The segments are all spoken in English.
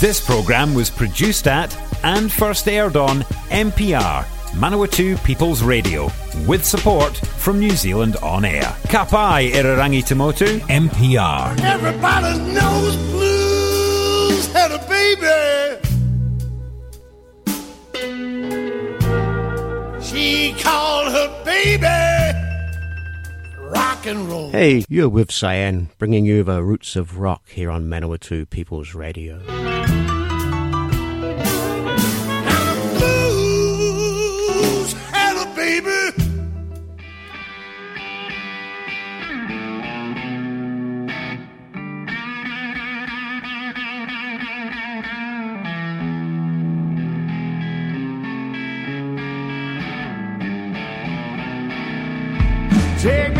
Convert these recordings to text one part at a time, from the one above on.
This programme was produced at and first aired on MPR, Manawatu People's Radio, with support from New Zealand On Air. Kapai Irarangi Tamotu, MPR. Everybody knows blues had a baby. She called her baby rock and roll. Hey, you're with Cyan, bringing you the roots of rock here on Manawatu People's Radio. Take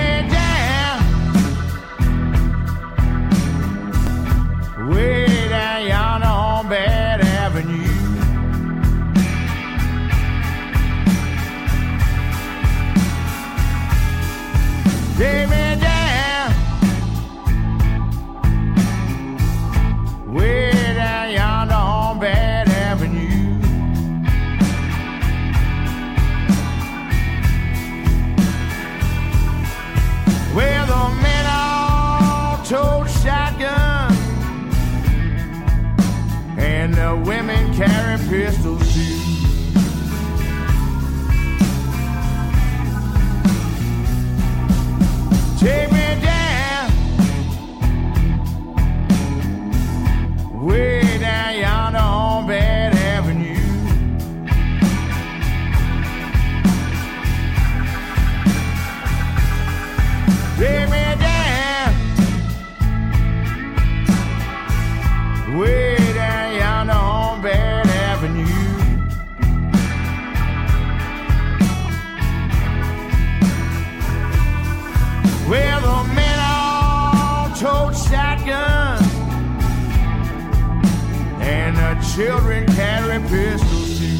children carry pistols too.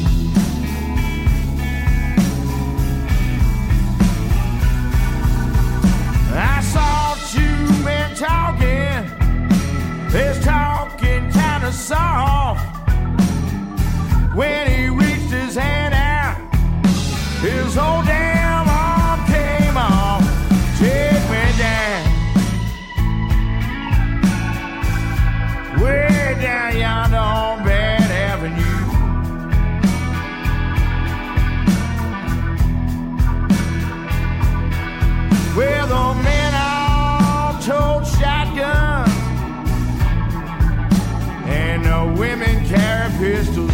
I saw two men talking. They's talking kind of soft. When he reached his hand out, his whole damn carry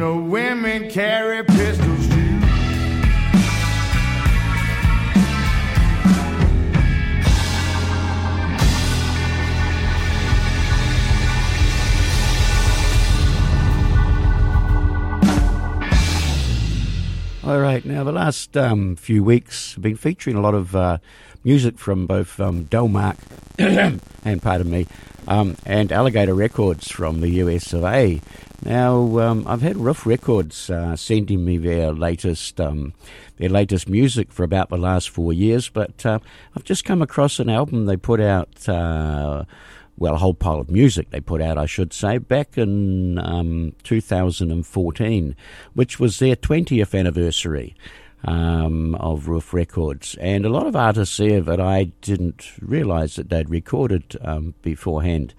the women carry pistols too. All right. Now, the last um, few weeks have been featuring a lot of uh, music from both um, Delmark and, pardon me, um, and Alligator Records from the US of A. Now, um, I've had Ruf Records uh, sending me their latest um, their latest music for about the last four years, but uh, I've just come across an album they put out. Uh, well, a whole pile of music they put out, I should say, back in um, 2014, which was their 20th anniversary um, of Ruf Records. And a lot of artists there that I didn't realise that they'd recorded um, beforehand.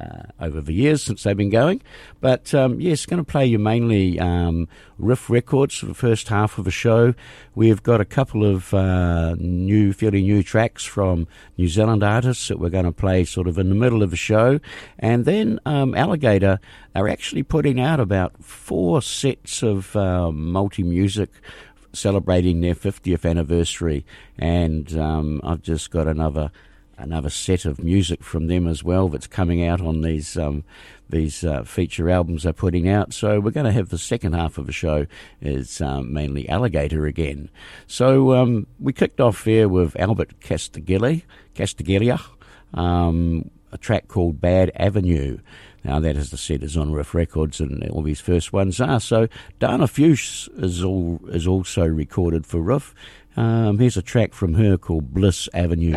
Uh, over the years since they've been going. But um, yes, going to play you mainly um, Ruf Records for the first half of the show. We've got a couple of uh, new, fairly new tracks from New Zealand artists that we're going to play sort of in the middle of the show. And then um, Alligator are actually putting out about four sets of uh, multi music celebrating their 50th anniversary. And um, I've just got another another set of music from them as well that's coming out on these um, these uh, feature albums they're putting out. So we're going to have the second half of the show is um, mainly Alligator again. So um, we kicked off there with Albert Castiglia, Castiglia, um, a track called Bad Avenue. Now that, as I said, is on Ruf Records, and all these first ones are. So Dana Fuchs is all is also recorded for Ruf. Um, here's a track from her called Bliss Avenue.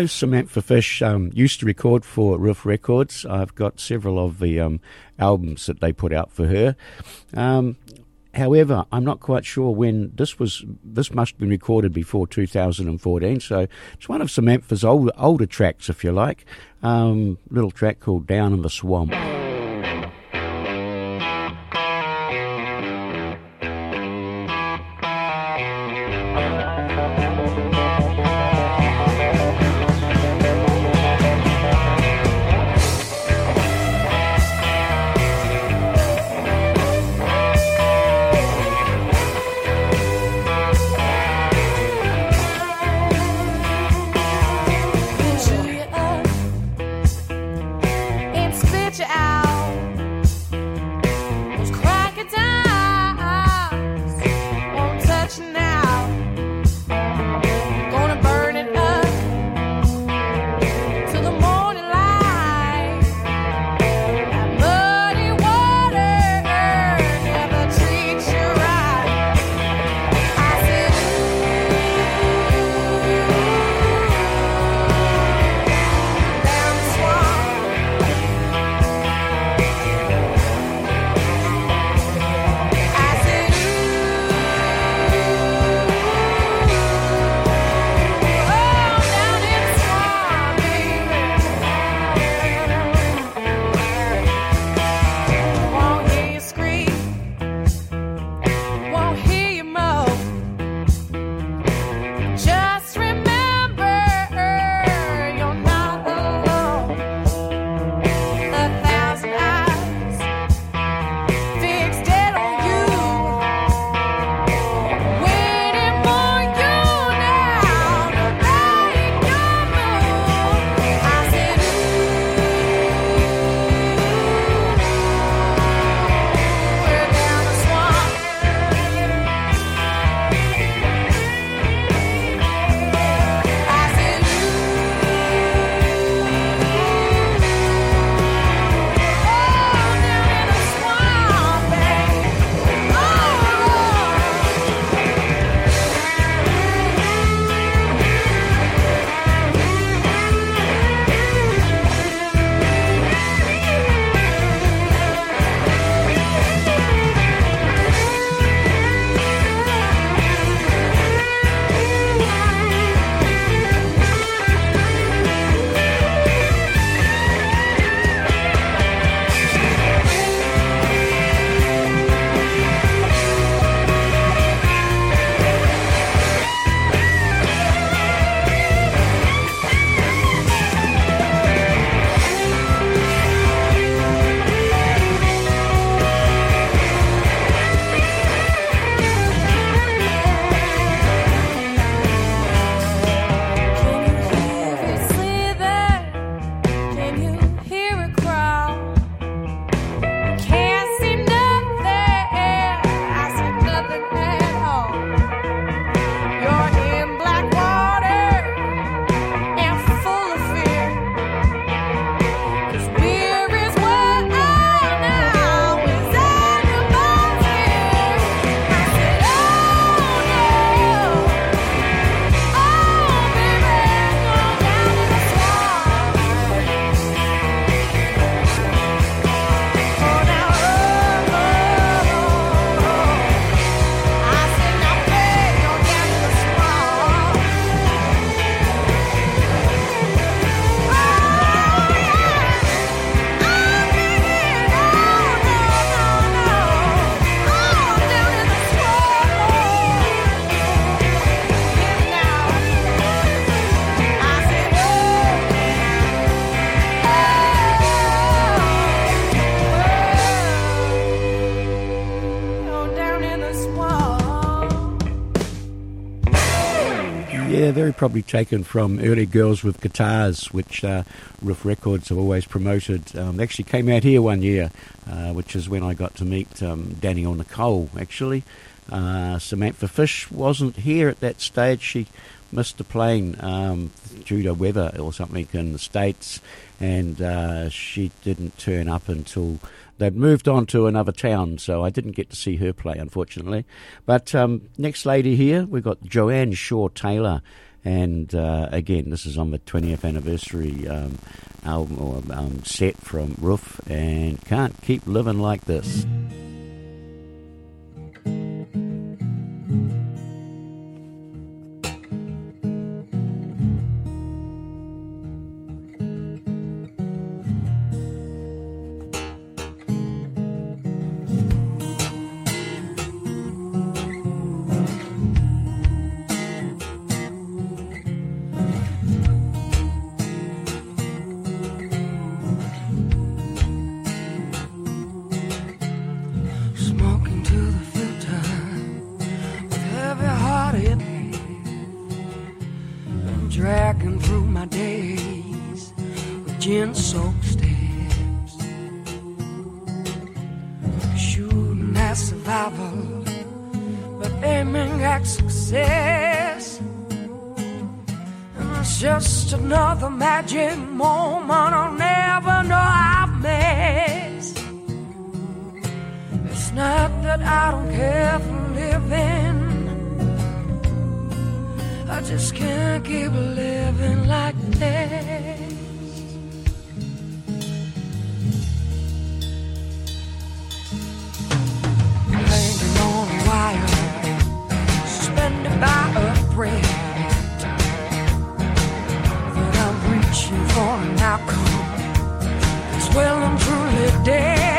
Know Samantha Fish um, used to record for Ruf Records. I've got several of the um, albums that they put out for her. Um, however, I'm not quite sure when this was. This must have been recorded before 2014, so it's one of Samantha's older, older tracks, if you like. Um, little track called Down in the Swamp. Probably taken from early Girls with Guitars, which uh, Ruf Records have always promoted. Um, they actually came out here one year, uh, which is when I got to meet um, Daniel Nicole, actually. Uh, Samantha Fish wasn't here at that stage. She missed a plane um, due to weather or something in the States, and uh, she didn't turn up until they'd moved on to another town, so I didn't get to see her play, unfortunately. But um, next lady here, we've got Joanne Shaw Taylor. And uh, again, this is on the 20th anniversary um, album or um, set from Ruf, and can't keep living like this. Survival, but aiming at success. And it's just another magic moment I'll never know I've missed. It's not that I don't care for living. I just can't keep living like this. Wire, suspended by a thread. That I'm reaching for an outcome. That's well and truly dead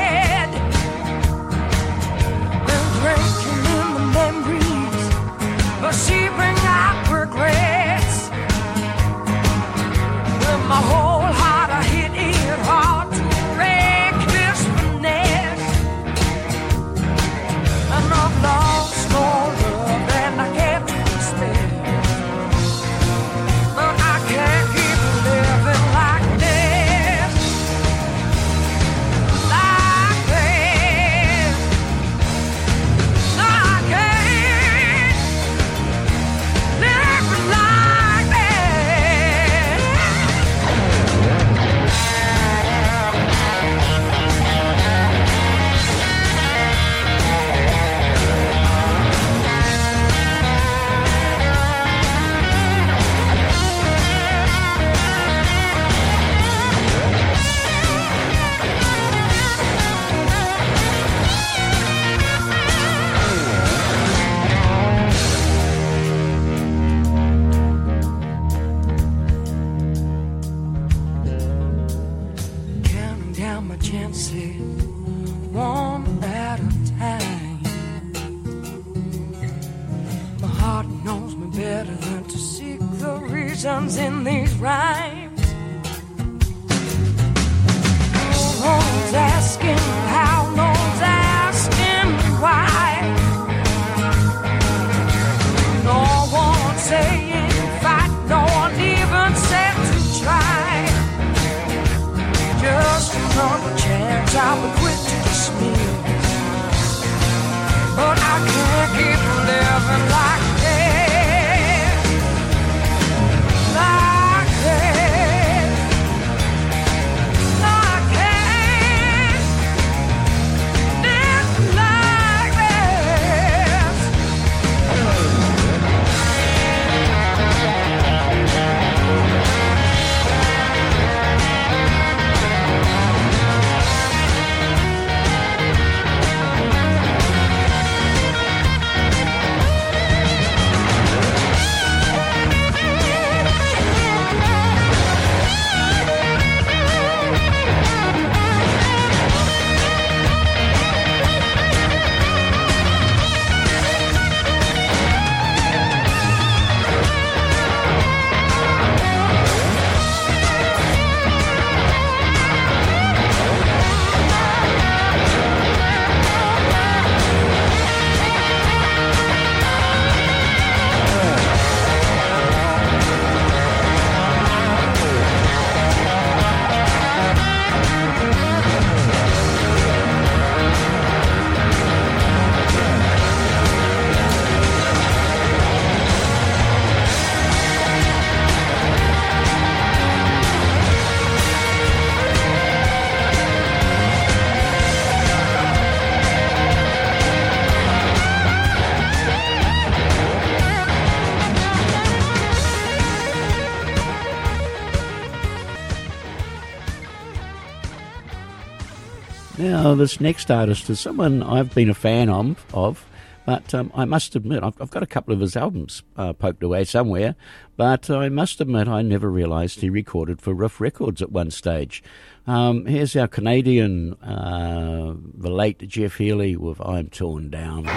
this next artist is someone I've been a fan of, of but um, I must admit, I've, I've, got a couple of his albums uh, poked away somewhere, but I must admit, I never realised he recorded for Ruf Records at one stage. Um, here's our Canadian, uh, the late Jeff Healey with I'm Torn Down.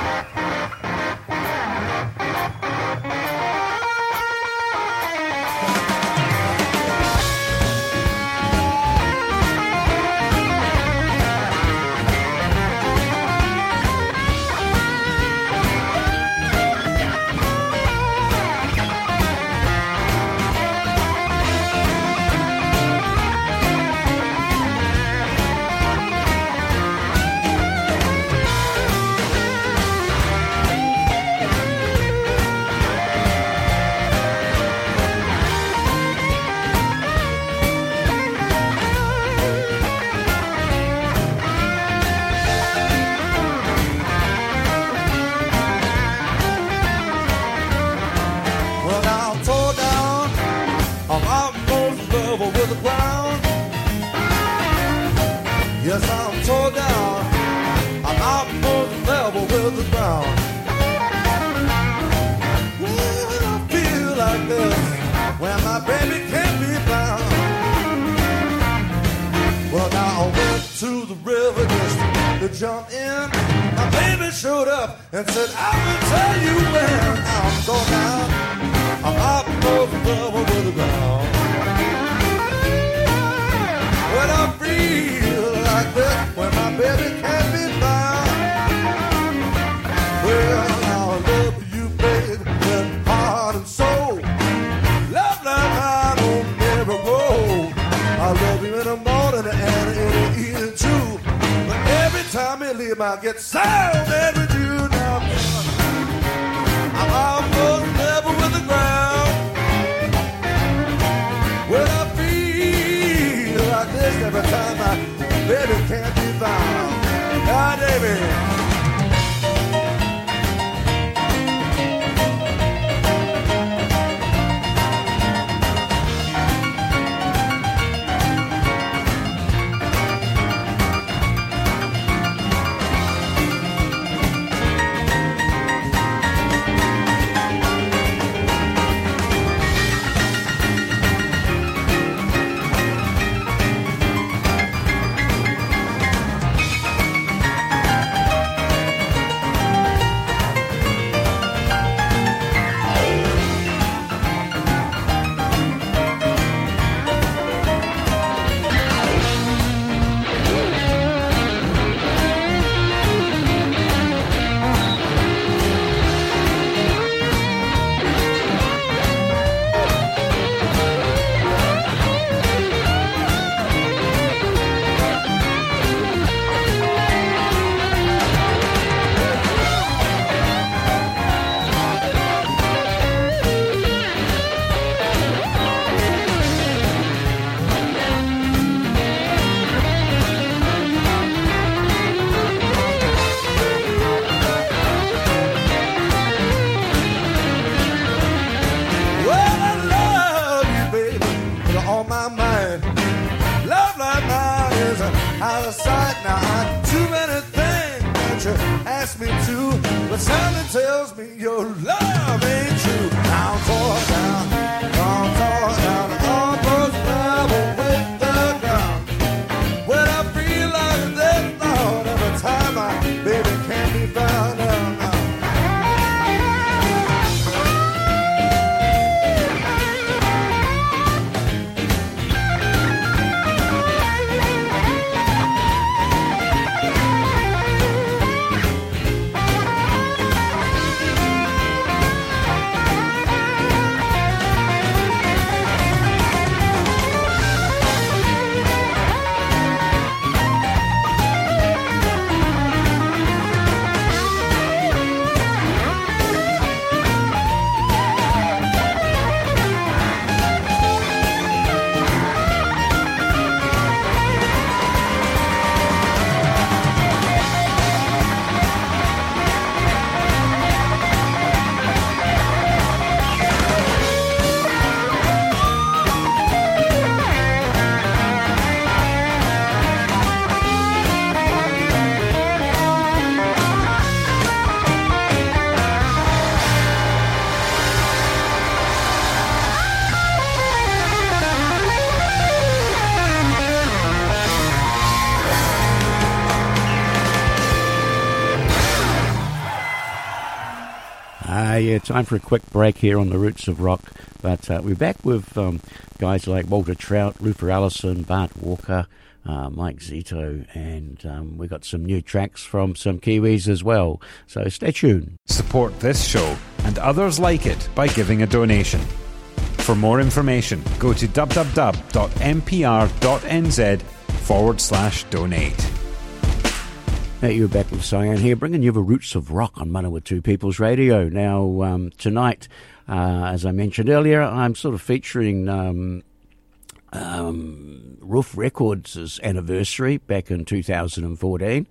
Yeah, time for a quick break here on the Roots of Rock. But uh, we're back with um, guys like Walter Trout, Luther Allison, Bart Walker, uh, Mike Zito, and um, we got some new tracks from some Kiwis as well. So stay tuned. Support this show and others like it by giving a donation. For more information, go to www.mpr.nz forward slash donate. Now you're back with Cyan here, bringing you the roots of rock on Manawatu People's Radio. Now um, tonight, uh, as I mentioned earlier, I'm sort of featuring um, um, Ruf Records' anniversary back in 2014.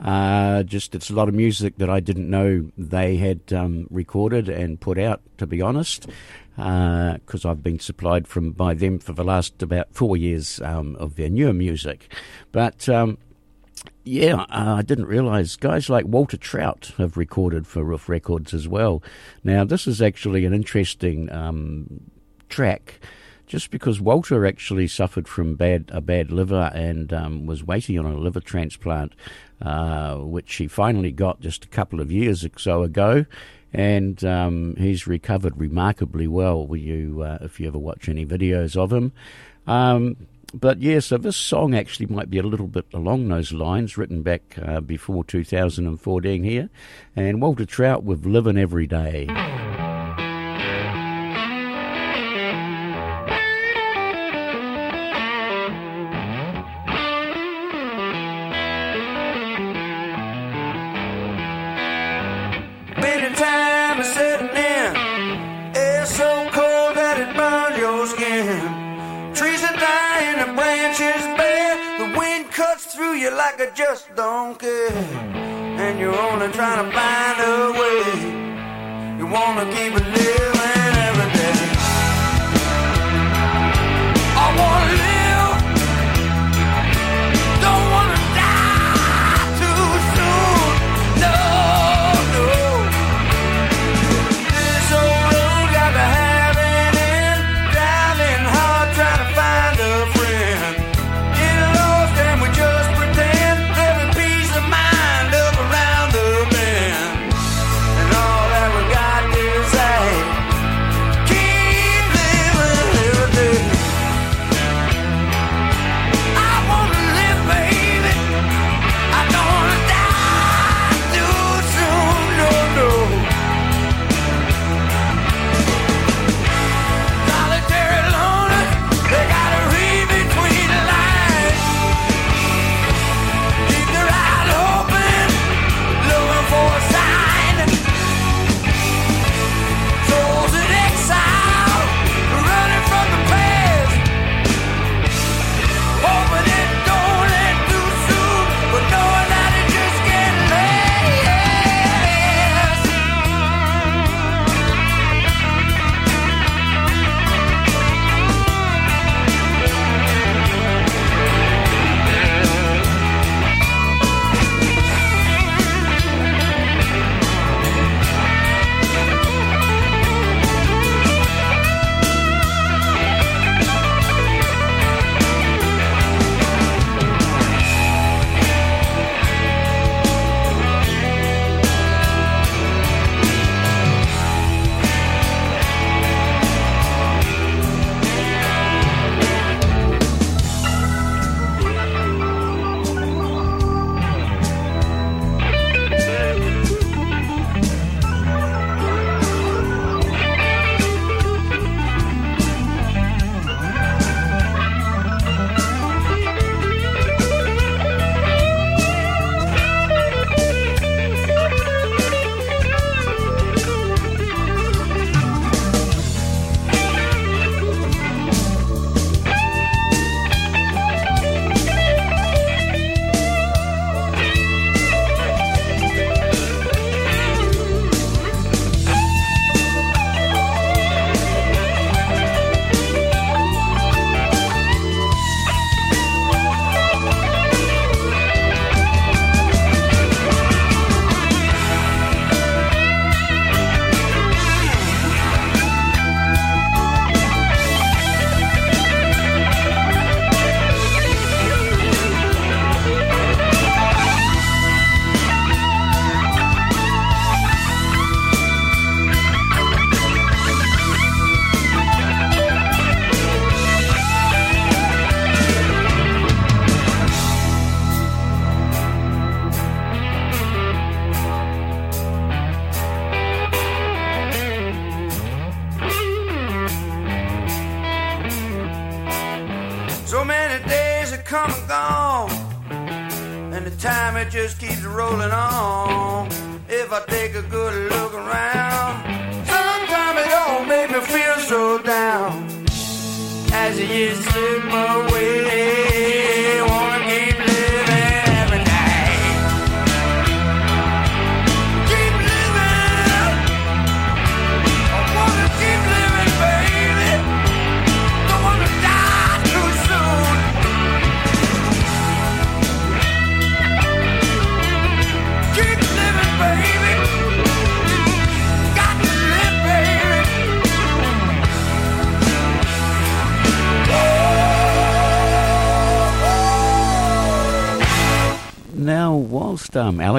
Uh, just it's a lot of music that I didn't know they had um, recorded and put out. To be honest, because I've been supplied from by them for the last about four years um, of their newer music, but. Um, yeah, uh, I didn't realise guys like Walter Trout have recorded for Ruf Records as well. Now, this is actually an interesting um, track, just because Walter actually suffered from bad a bad liver and um, was waiting on a liver transplant, uh, which he finally got just a couple of years or so ago. And um, he's recovered remarkably well. You, uh, if you ever watch any videos of him, um, but yeah, so this song actually might be a little bit along those lines, written back uh, before 2014 here. And Walter Trout with Living Every Day. To find a way. You wanna keep it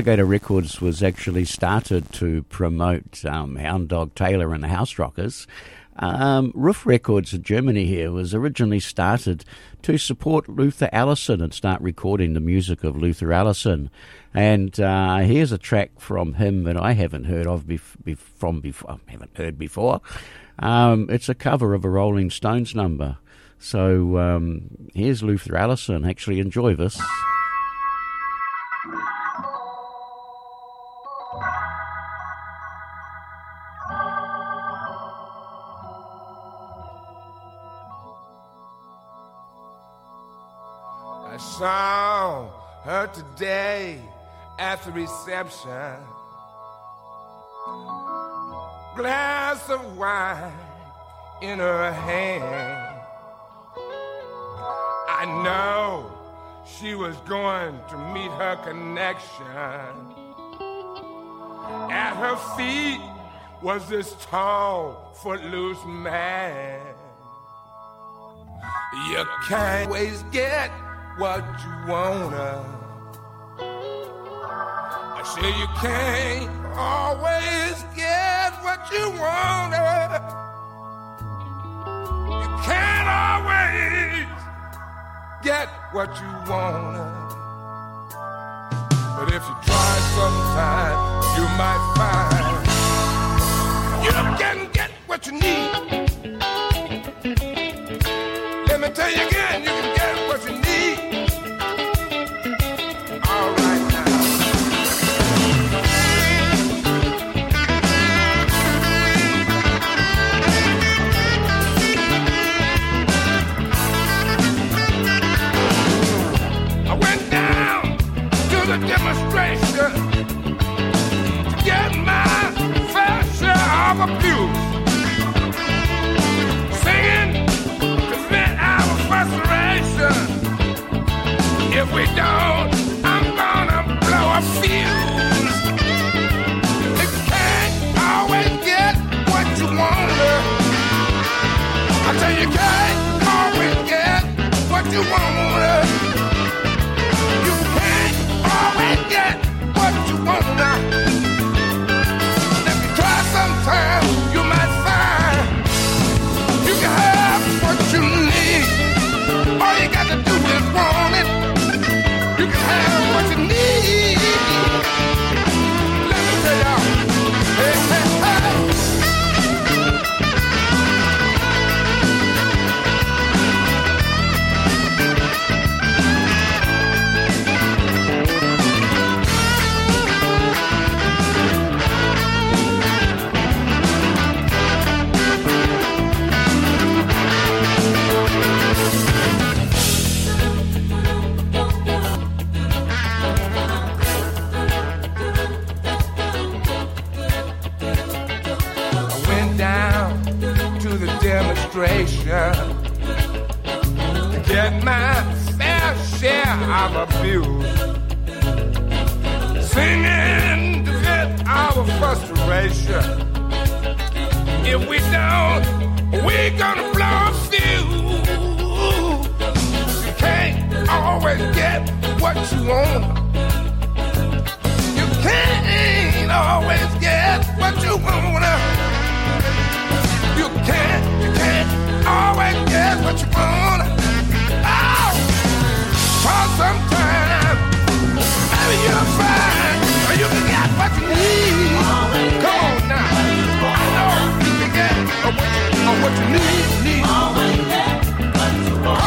Alligator Records was actually started to promote um, Hound Dog Taylor and the House Rockers, um, Ruf Records in Germany here was originally started to support Luther Allison and start recording the music of Luther Allison. And uh, here's a track from him that I haven't heard of bef- from before. haven't heard before. Um, it's a cover of a Rolling Stones number. So um, here's Luther Allison. Actually, enjoy this. Saw her today at the reception. Glass of wine in her hand. I know she was going to meet her connection. At her feet was this tall, footloose man. You can't always get what you wanna. I say you can't always get what you wanna. You can't always get what you wanna. But if you try sometime, you might find you can get what you need. Let me tell you of. Singing to vent our frustration. If we don't, we're gonna blow a fuse. You can't always get what you want. You can't always get what you want. You can't, you can't always get what you want. For some maybe you'll find you can get what you need. Come on now, I know you can get what you, need. need. Come on,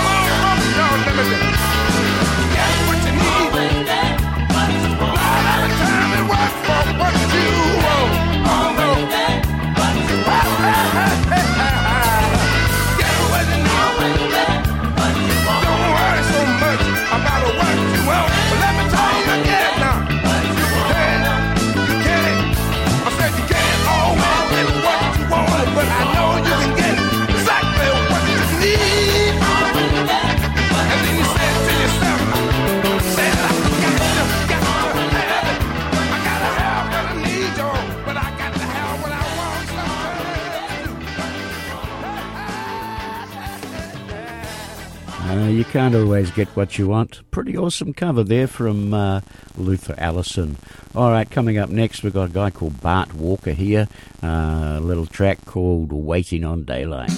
you can't always get what you want. Pretty awesome cover there from uh, Luther Allison. All right, coming up next, we've got a guy called Bart Walker here. Uh, a little track called Waiting on Daylight.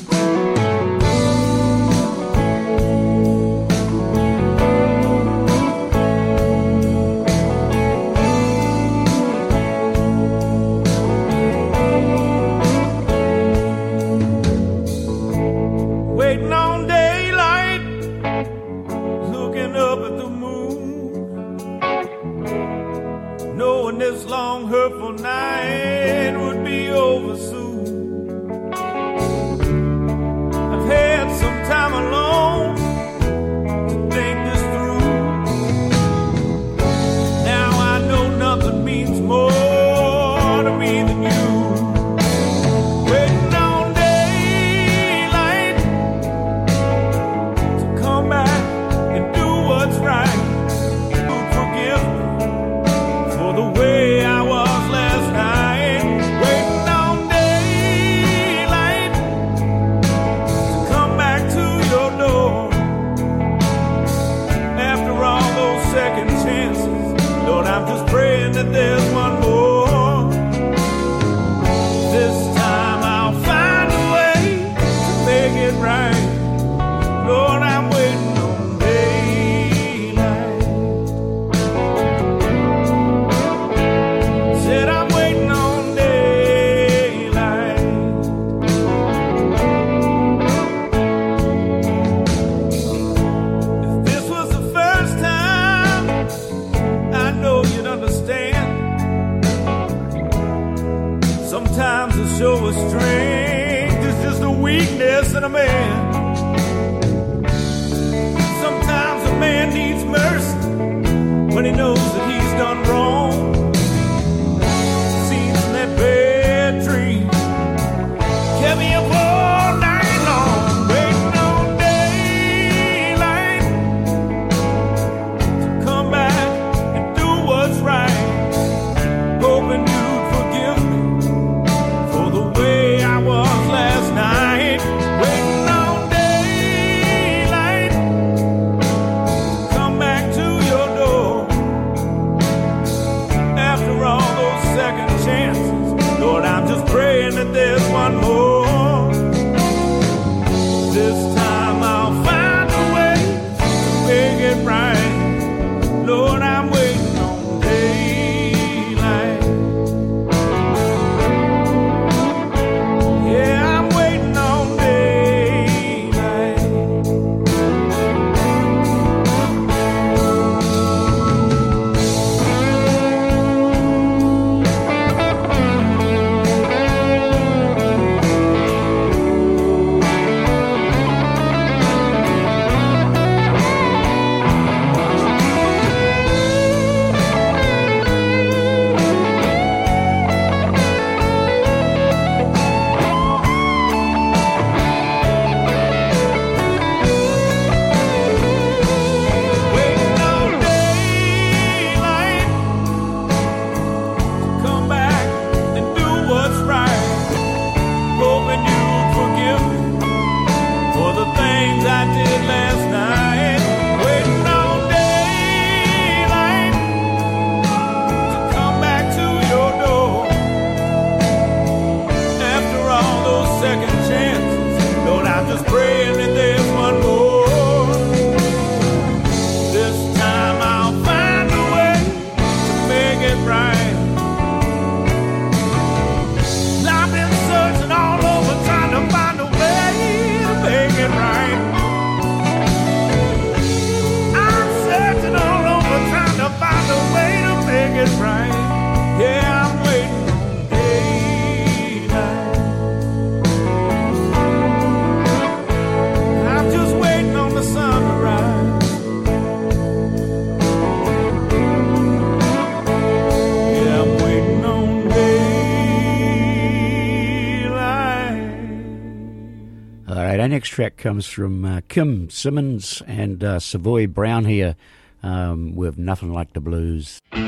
next track comes from uh, Kim Simmonds and uh, Savoy Brown here um, with Nothing Like the Blues. There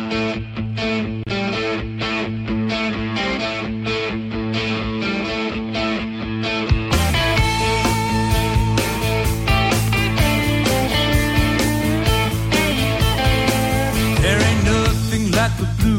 ain't nothing like the blues.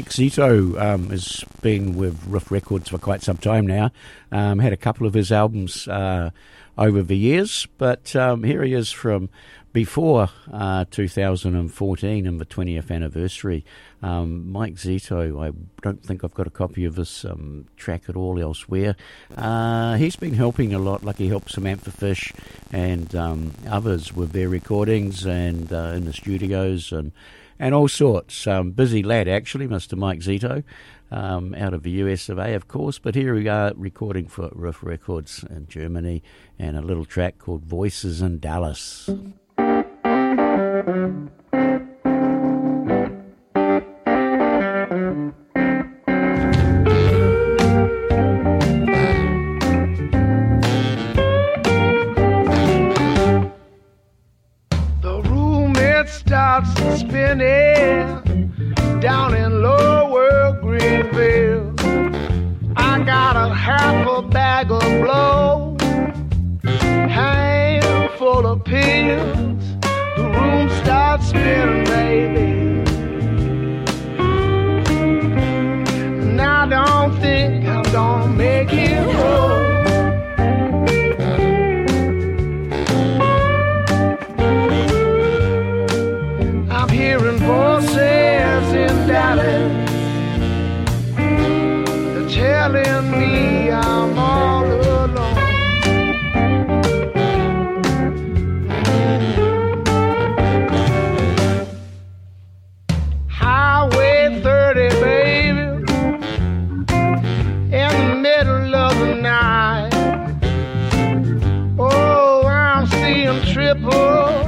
Mike Zito um, has been with Ruf Records for quite some time now. Um, had a couple of his albums uh, over the years, but um, here he is from before uh, 2014 and the 20th anniversary. Um, Mike Zito, I don't think I've got a copy of this um, track at all elsewhere. Uh, he's been helping a lot, like he helped Samantha Fish and um, others with their recordings and uh, in the studios and and all sorts. Um, busy lad, actually, Mr. Mike Zito, um, out of the US of A, of course. But here we are recording for Ruf Records in Germany and a little track called Voices in Dallas. Seeing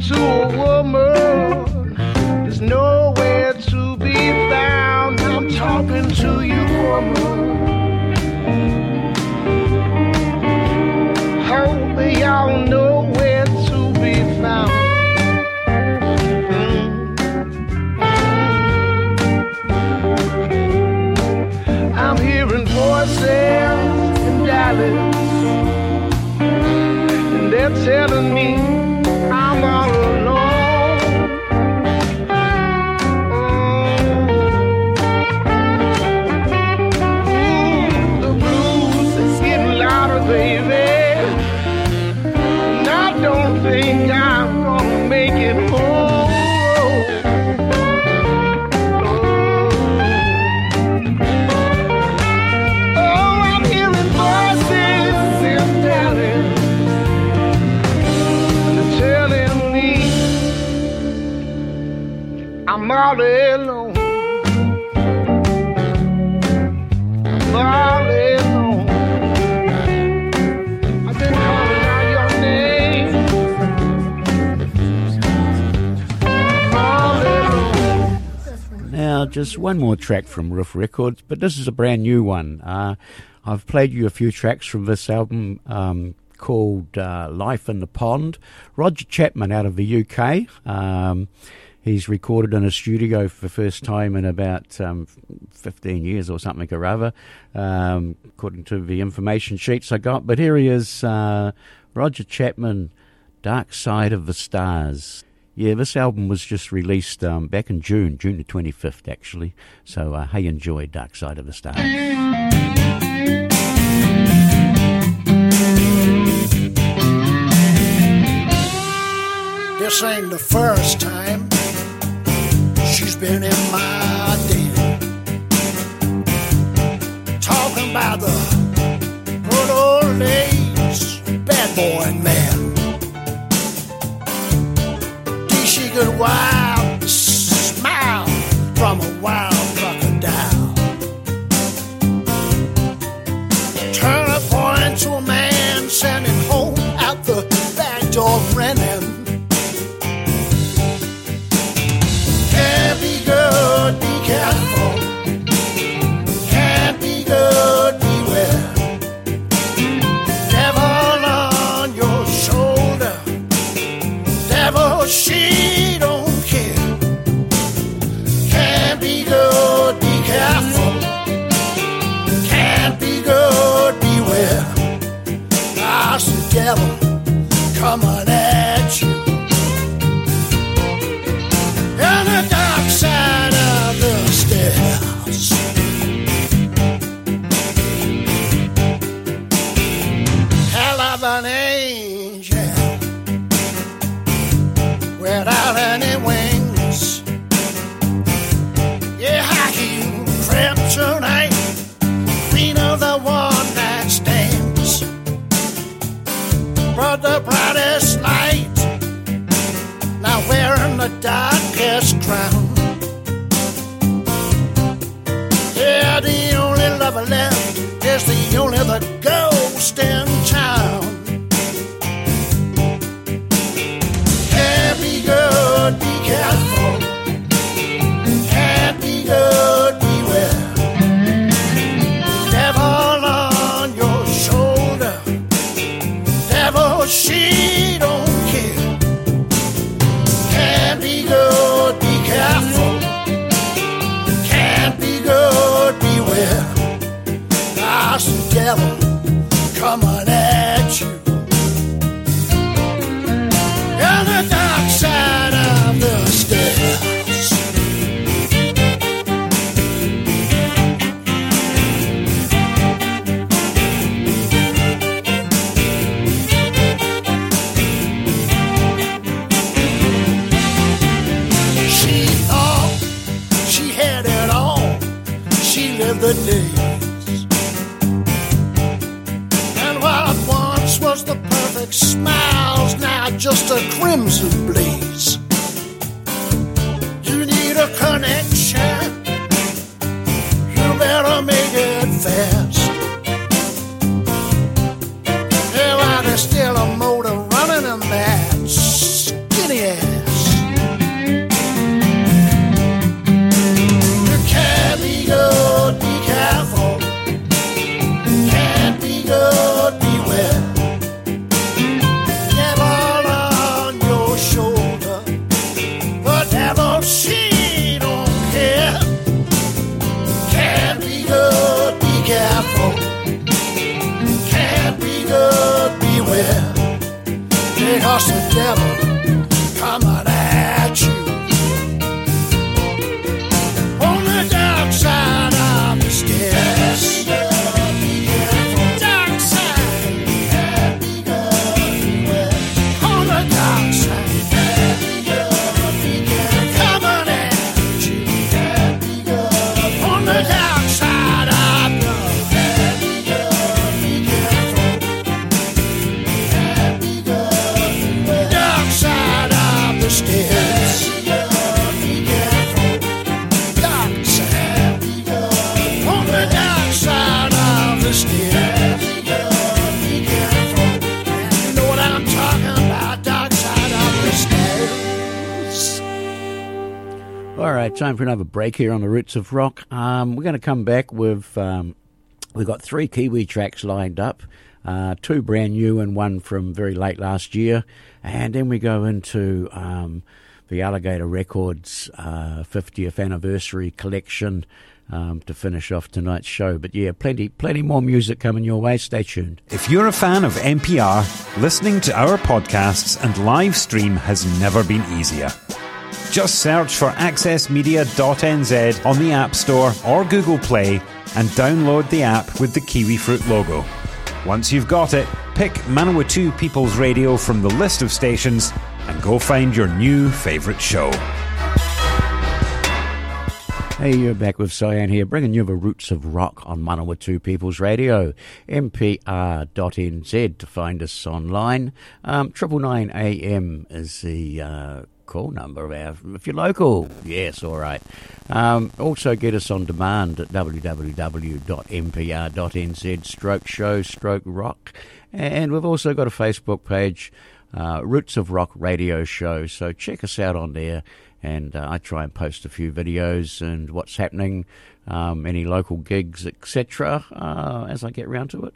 talking one more track from Ruf Records, but this is a brand new one. Uh, I've played you a few tracks from this album um, called uh, Life in the Pond. Roger Chapman out of the UK. Um, he's recorded in a studio for the first time in about um, 15 years or something or other, um, according to the information sheets I got. But here he is, uh, Roger Chapman, Dark Side of the Stars. Yeah, this album was just released um, back in June, June the 25th, actually. So, uh, hey, enjoy Dark Side of the Stars. This ain't the first time she's been in my den. Talking about the good old days, bad boy man. Did she darkest crown. Crimson time for another break here on the Roots of Rock. Um, we're going to come back with um, we've got three Kiwi tracks lined up, uh, two brand new and one from very late last year, and then we go into um, the Alligator Records uh, 50th anniversary collection. Um, to finish off tonight's show, but yeah, plenty, plenty more music coming your way. Stay tuned. If you're a fan of MPR, listening to our podcasts and live stream has never been easier. Just search for accessmedia.nz on the App Store or Google Play and download the app with the Kiwi Fruit logo. Once you've got it, pick Manawatu People's Radio from the list of stations and go find your new favourite show. Hey, you're back with Cyan here, bringing you the roots of rock on Manawatu People's Radio, mpr.nz to find us online. Um, Triple nine AM is the uh, call number of our, if you're local. Yes, all right. Um, also get us on demand at www.mpr.nz stroke show stroke rock. And we've also got a Facebook page, uh, Roots of Rock Radio Show. So check us out on there and uh, I try and post a few videos and what's happening, um, any local gigs, etc. Uh, as I get around to it.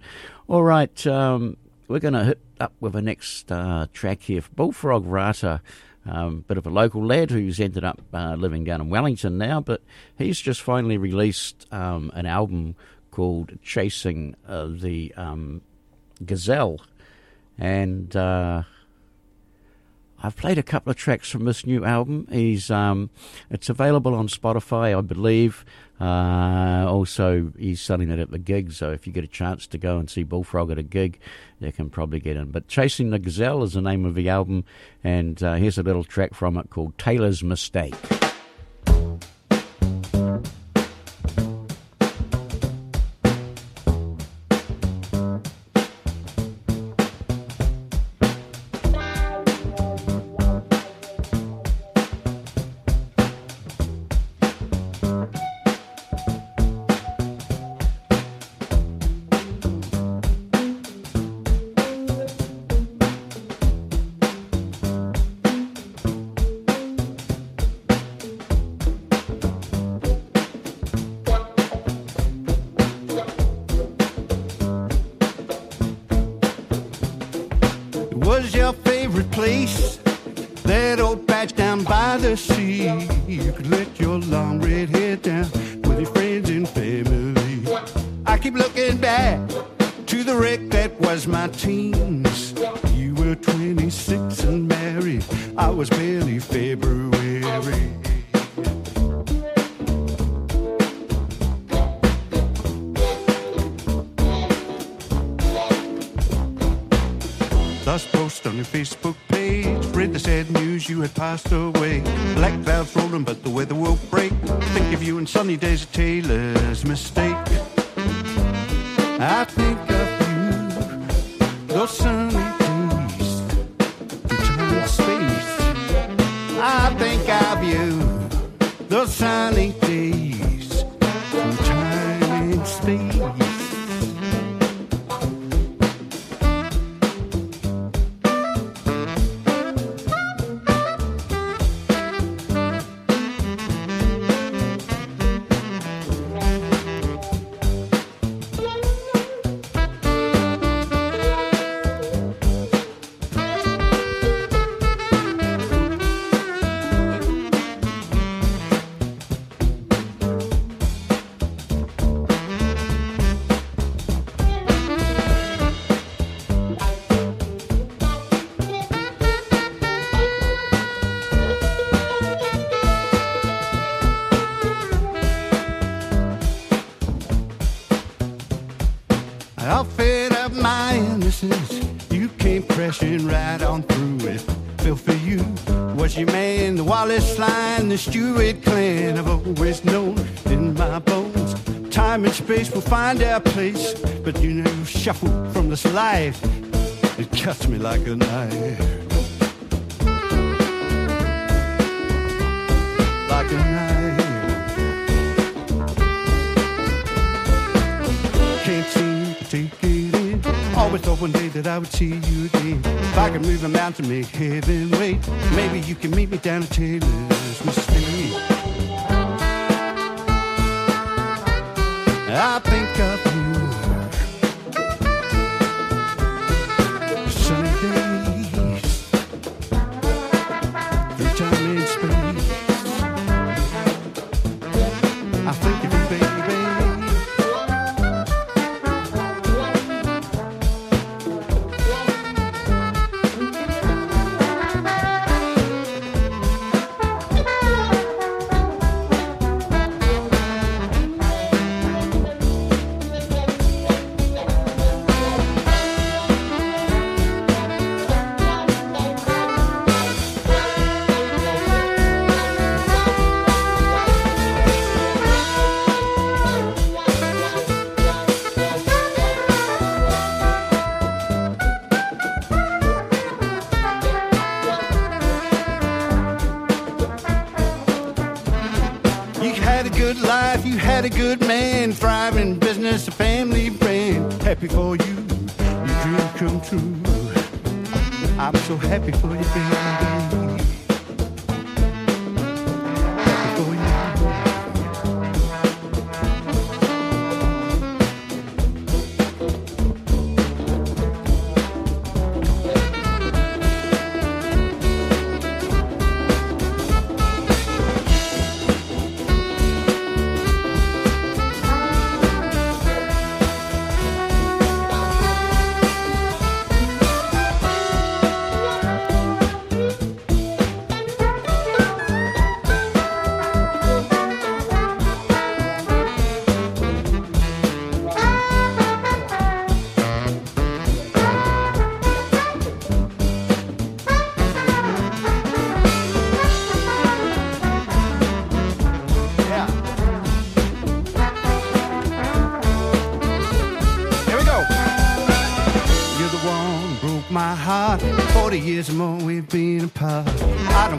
All right, um, we're going to hit up with the next uh, track here, Bullfrog Rata. Um, bit of a local lad who's ended up uh, living down in Wellington now, but he's just finally released um, an album called Chasing uh, the um, Gazelle, and uh, I've played a couple of tracks from this new album. He's um, it's available on Spotify, I believe. Uh, also, he's selling it at the gig, so if you get a chance to go and see Bullfrog at a gig, you can probably get in. But Chasing the Gazelle is the name of the album, and uh, here's a little track from it called Taylor's Mistake. Find our place. But you know, you shuffle from this life. It cuts me like a knife. Like a knife. Can't seem to take it in. Always thought one day that I would see you again. If I could move a mountain, make heaven wait. Maybe you can meet me down at Taylor's Happy for you, your dream come true. I'm so happy for you, baby.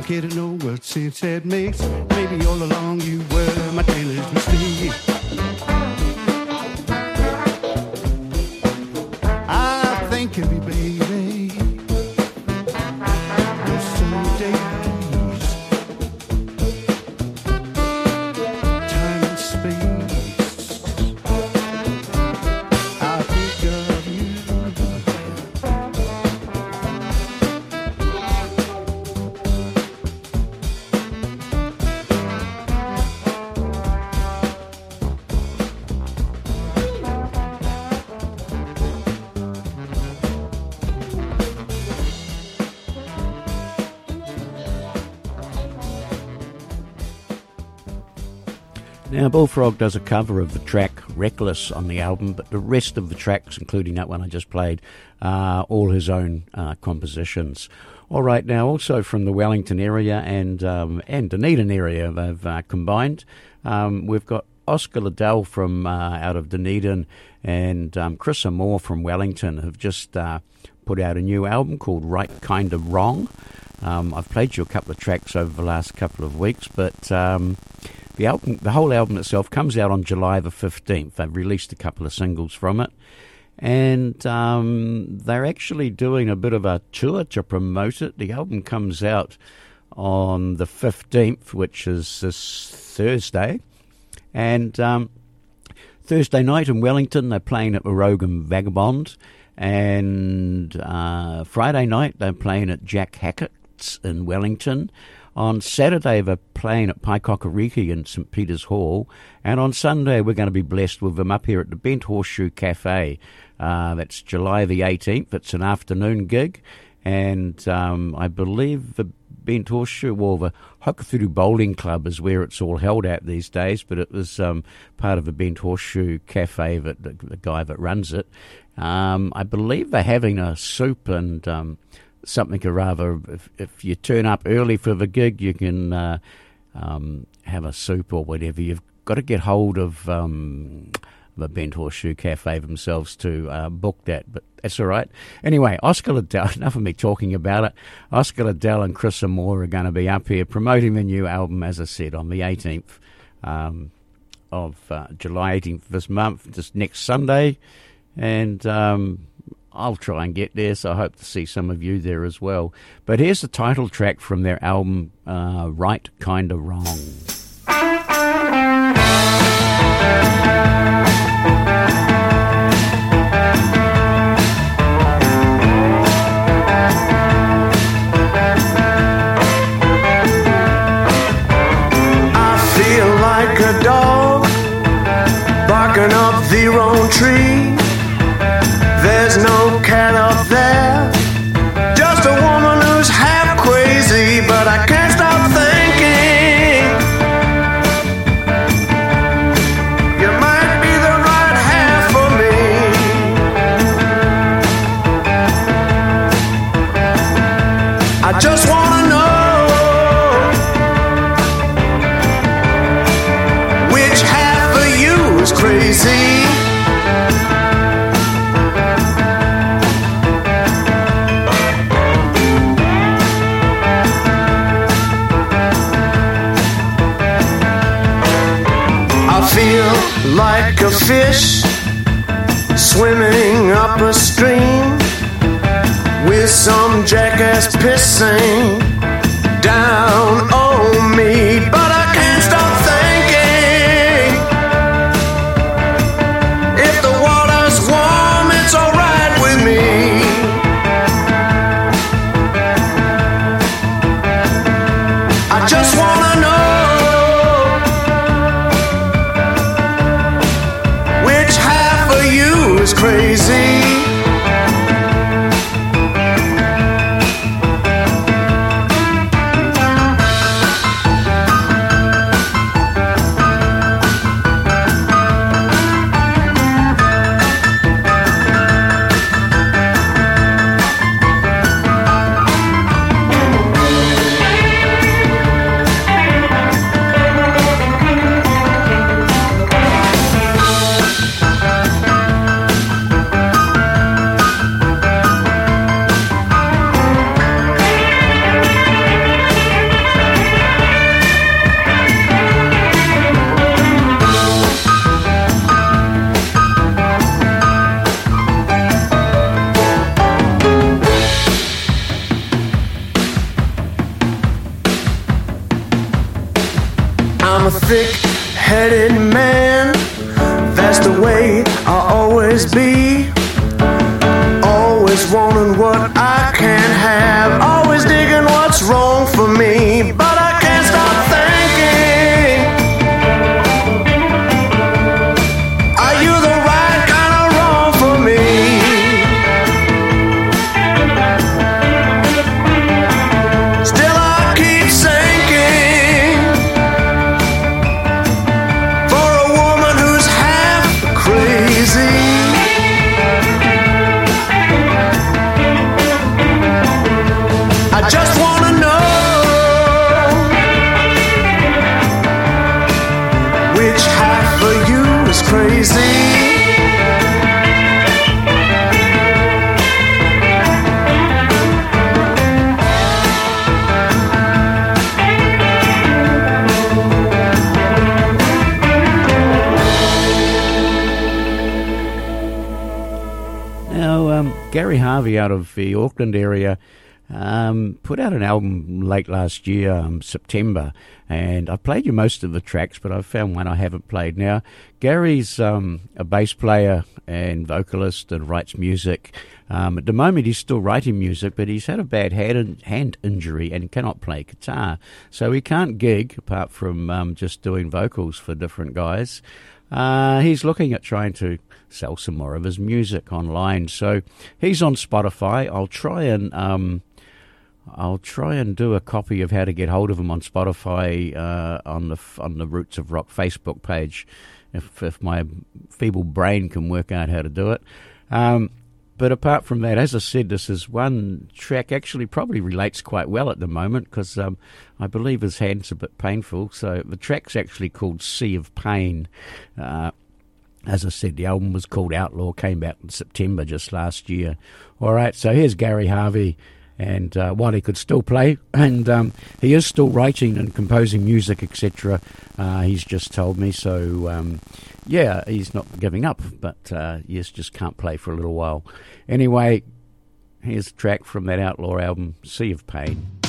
To know what sense that makes. Maybe all along you were my tailor's mistake. Bullfrog does a cover of the track Reckless on the album, but the rest of the tracks, including that one I just played, are all his own uh, compositions. All right, now also from the Wellington area and um, and Dunedin area, they've uh, combined. Um, we've got Oscar Liddell from uh, out of Dunedin and um, Chris Moore from Wellington have just uh, put out a new album called Right Kind of Wrong. Um, I've played you a couple of tracks over the last couple of weeks, but um, the album, the whole album itself, comes out on July the fifteenth. They've released a couple of singles from it, and um, they're actually doing a bit of a tour to promote it. The album comes out on the fifteenth, which is this Thursday, and um, Thursday night in Wellington they're playing at the Rogan Vagabond, and uh, Friday night they're playing at Jack Hackett's in Wellington. On Saturday, they're playing at Paekakariki in St. Peter's Hall. And on Sunday, we're going to be blessed with them up here at the Bent Horseshoe Cafe. Uh, that's July the 18th. It's an afternoon gig. And um, I believe the Bent Horseshoe, well, the Hokowhitu Bowling Club is where it's all held at these days, but it was um, part of the Bent Horseshoe Cafe, that the, the guy that runs it. Um, I believe they're having a soup and um, something or rather. If, if you turn up early for the gig, you can uh, um, have a soup or whatever. You've got to get hold of um, the Bent Horseshoe Cafe themselves to uh, book that, but that's all right. Anyway, Oscar Liddell, enough of me talking about it. Oscar Liddell and Chris Moore are going to be up here promoting the new album, as I said, on the 18th um, of uh, July, 18th this month, just next Sunday. And um, I'll try and get there, so I hope to see some of you there as well. But here's the title track from their album, uh, Right Kinda Wrong. Pissing Gary Harvey out of the Auckland area um, put out an album late last year, um, September, and I've played you most of the tracks, but I've found one I haven't played. Now, Gary's um, a bass player and vocalist and writes music. Um, at the moment, he's still writing music, but he's had a bad hand, hand injury and cannot play guitar, so he can't gig apart from um, just doing vocals for different guys. Uh, he's looking at trying to sell some more of his music online. So he's on Spotify. I'll try and um, I'll try and do a copy of how to get hold of him on Spotify uh, on the on the Roots of Rock Facebook page, if if my feeble brain can work out how to do it. Um, but apart from that, as I said, this is one track actually probably relates quite well at the moment because um, I believe his hand's a bit painful. So the track's actually called Sea of Pain. Uh, as I said, the album was called Outlaw, came out in September just last year. All right, so here's Gary Harvey, and uh, while he could still play, and um, he is still writing and composing music, etc., uh, he's just told me. So, um, yeah, he's not giving up, but uh, yes, just can't play for a little while. Anyway, here's a track from that Outlaw album, Sea of Pain.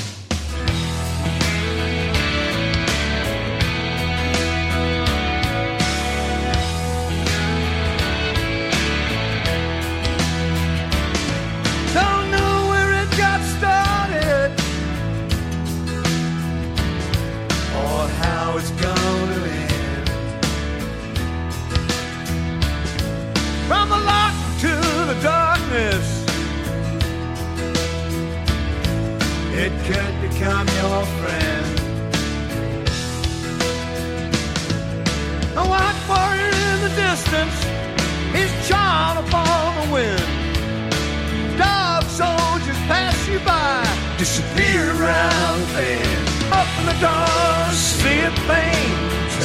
Door, see a thing,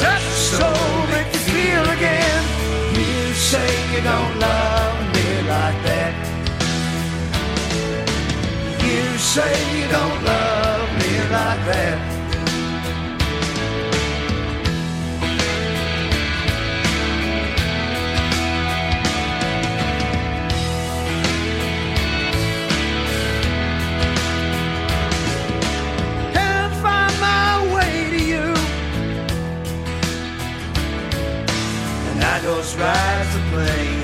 touch soul, make you feel again. You say you don't love me like that. You say you don't love me like that. And I just the plane.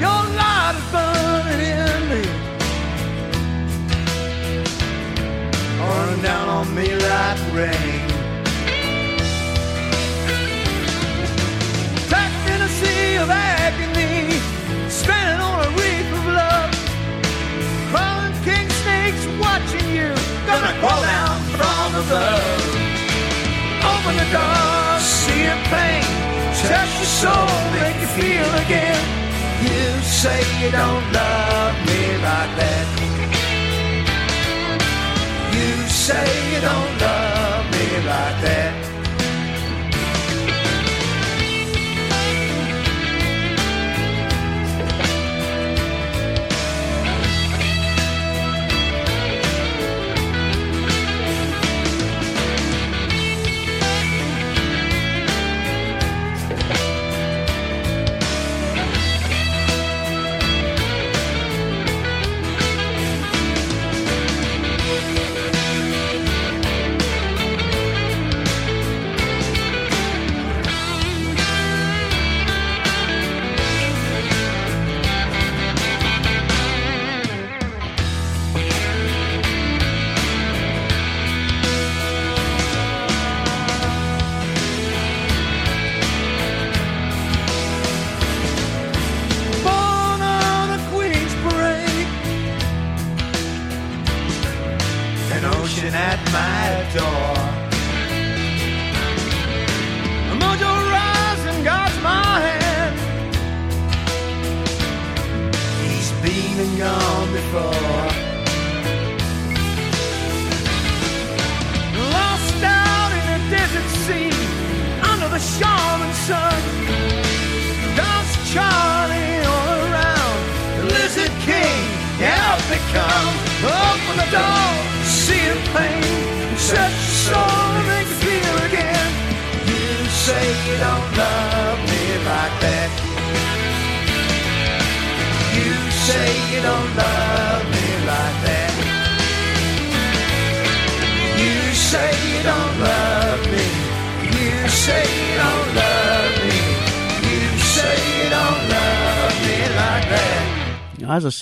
Your light is burning in me. Pouring down on me like rain. Trapped in a sea of agony. Stranded on a reef of love. Crawling king snakes watching you. Gonna crawl down from above. Open the door, see a pain. Touch your soul, make you feel again. You say you don't love me like that. You say you don't love me like that.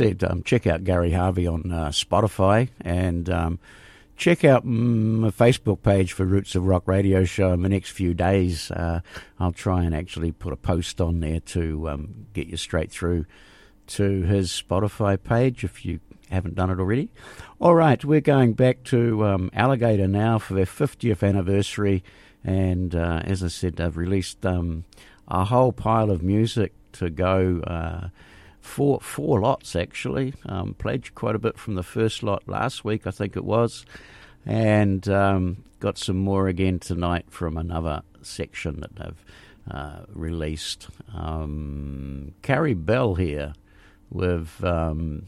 Said, um, check out Gary Harvey on uh, Spotify and um, check out my Facebook page for Roots of Rock Radio Show in the next few days. Uh, I'll try and actually put a post on there to um, get you straight through to his Spotify page if you haven't done it already. All right, we're going back to um, Alligator now for their 50th anniversary. And uh, as I said, they've released um, a whole pile of music to go. Uh, four four lots actually. Um, played quite a bit from the first lot last week, I think it was, and um, got some more again tonight from another section that they've uh, released. Um, Carey Bell here with um,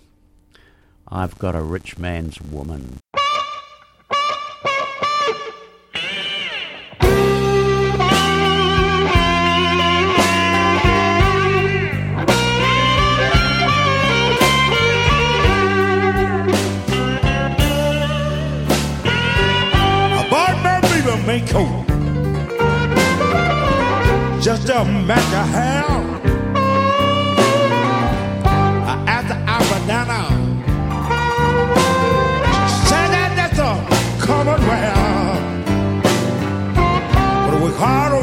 "I've Got a Rich Man's Woman." Just a matter how. I asked the Alabama. Said that that's a commonwealth. But we hard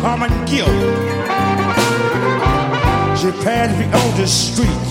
common gift. She passed me on the street.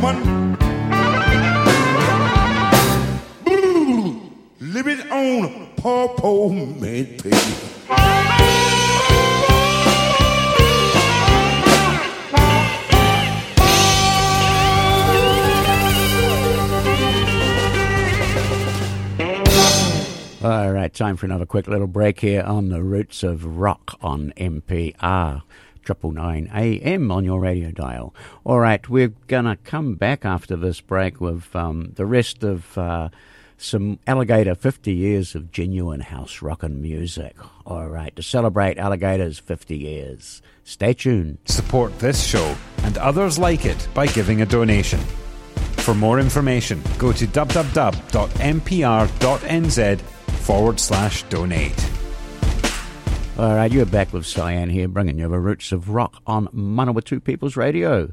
Woman. Ooh, living on. All right, time for another quick little break here on the roots of rock on MPR. Triple nine AM on your radio dial. All right, we're gonna come back after this break with um, the rest of uh, some Alligator 50 years of genuine house rockin' music. All right, to celebrate Alligator's 50 years. Stay tuned. Support this show and others like it by giving a donation. For more information, go to www.mpr.nz forward slash donate. All right, you're back with Cyan here, bringing you the roots of rock on Manawatu People's Radio.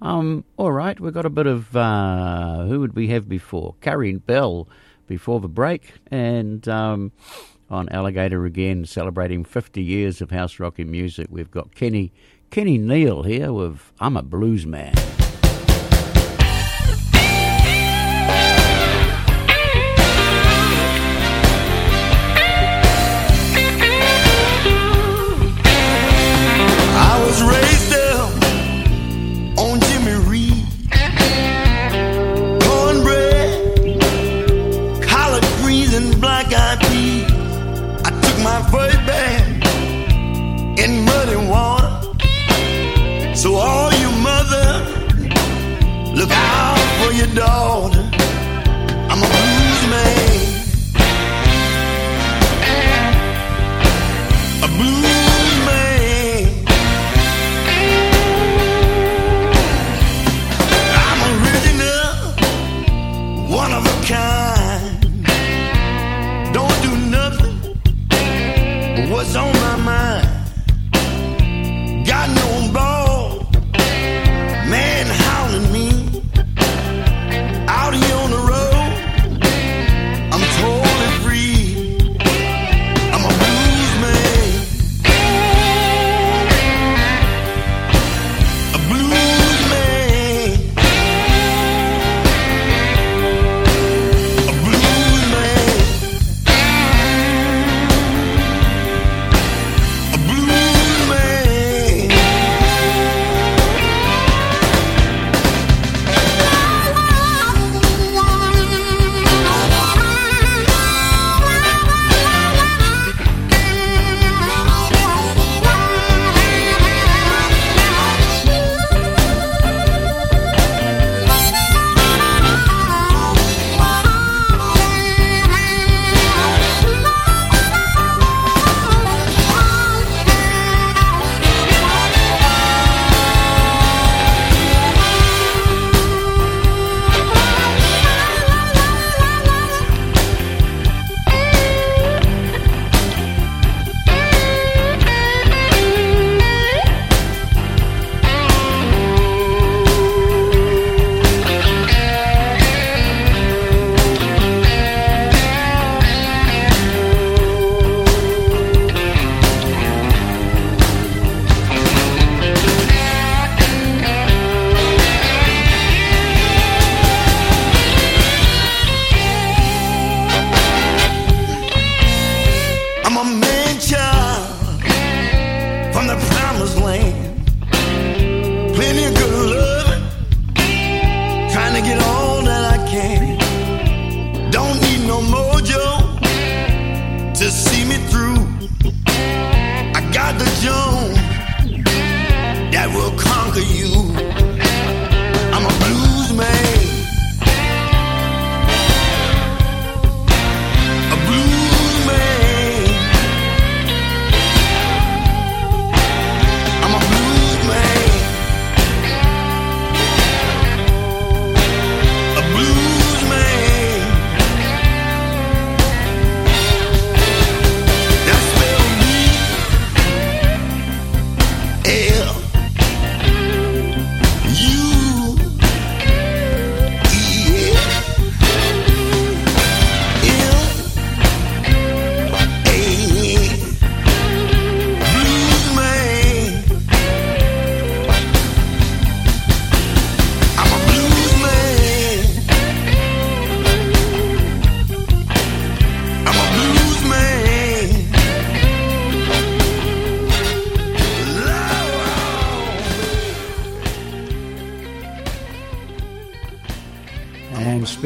Um, all right, we've got a bit of uh, who would we have before? Carey Bell before the break, and um, on Alligator again, celebrating 50 years of house rocking music. We've got Kenny Kenny Neal here with "I'm a Blues Man." Daughter.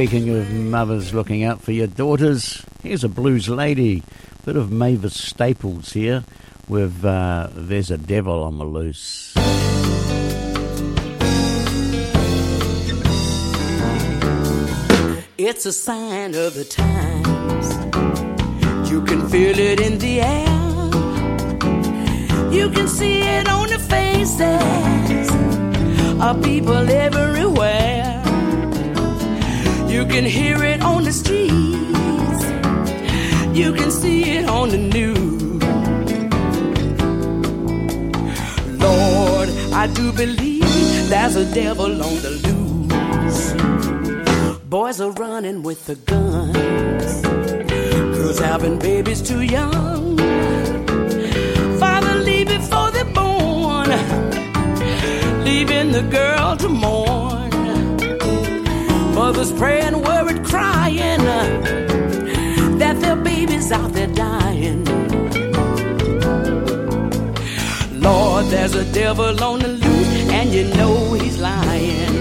Speaking of mothers looking out for your daughters, here's a blues lady. Bit of Mavis Staples here with uh, There's a Devil on the Loose. It's a sign of the times. You can feel it in the air. You can see it on the faces of people everywhere. You can hear it on the streets. You can see it on the news. Lord, I do believe there's a devil on the loose. Boys are running with the guns. Girls having babies too young. Father leave before they're born. Leaving the girl to mourn. Mothers praying, worried, crying uh, that their babies out there dying. Lord, there's a devil on the loose, and you know he's lying.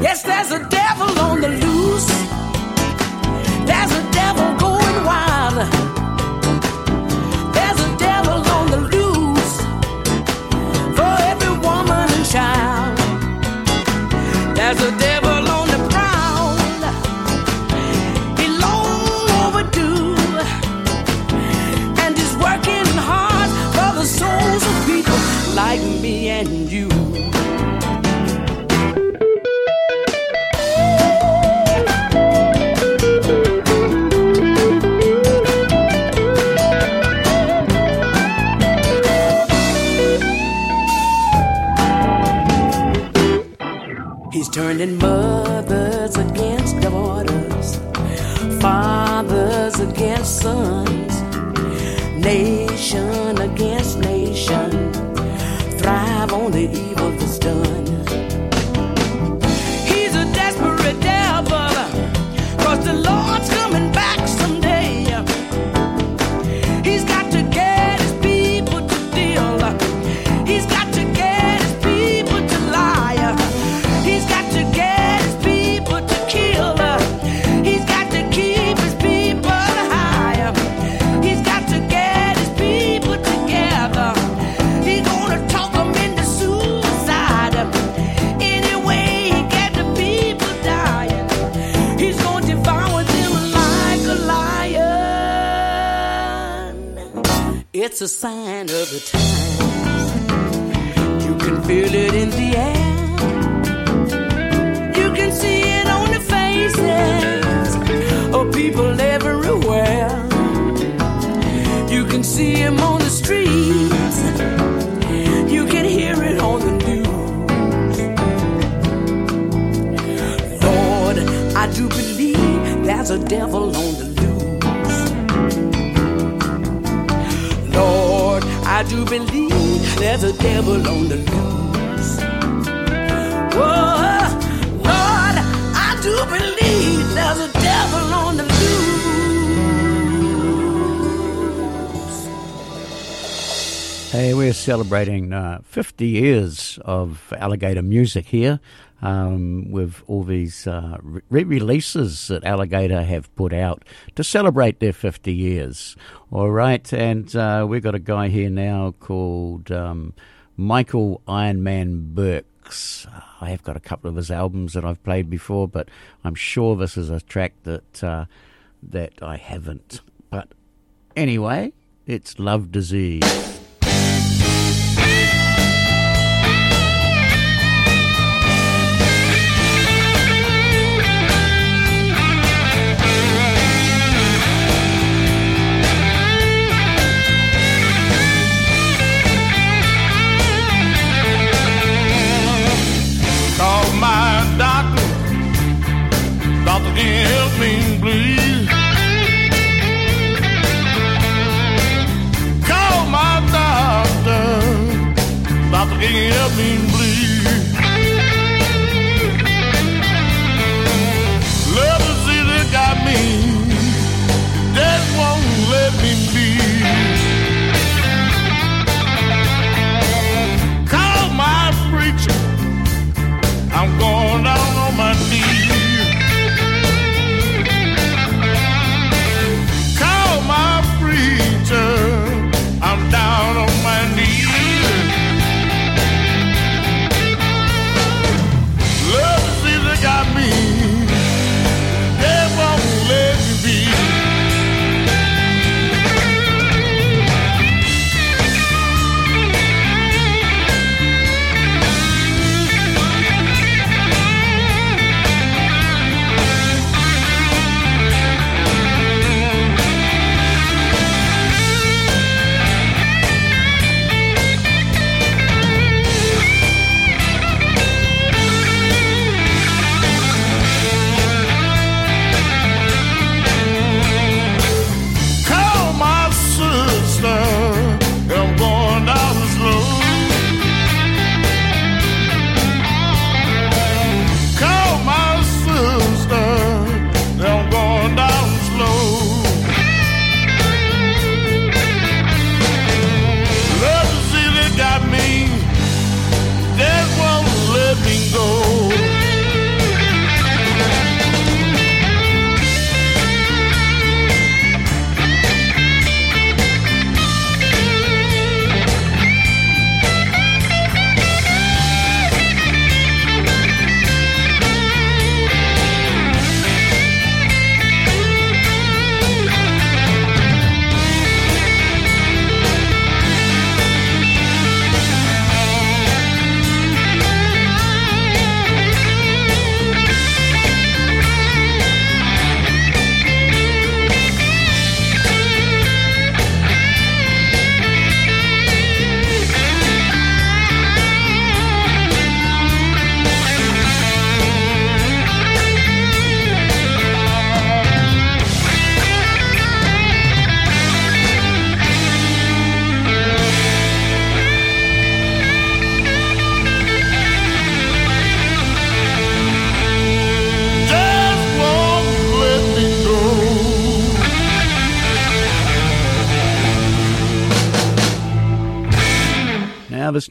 Yes, there's a devil on the loose. celebrating uh, 50 years of alligator music here um, with all these uh, re releases that Alligator have put out to celebrate their 50 years. All right, and uh, we've got a guy here now called um, Michael Ironman Burks. I have got a couple of his albums that I've played before, but I'm sure this is a track that uh, that I haven't. But anyway, it's Love Disease.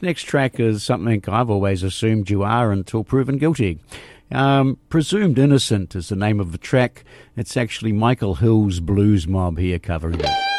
Next track is something I've always assumed you are until proven guilty. Um, Presumed Innocent is the name of the track. It's actually Michael Hill's Blues Mob here covering it.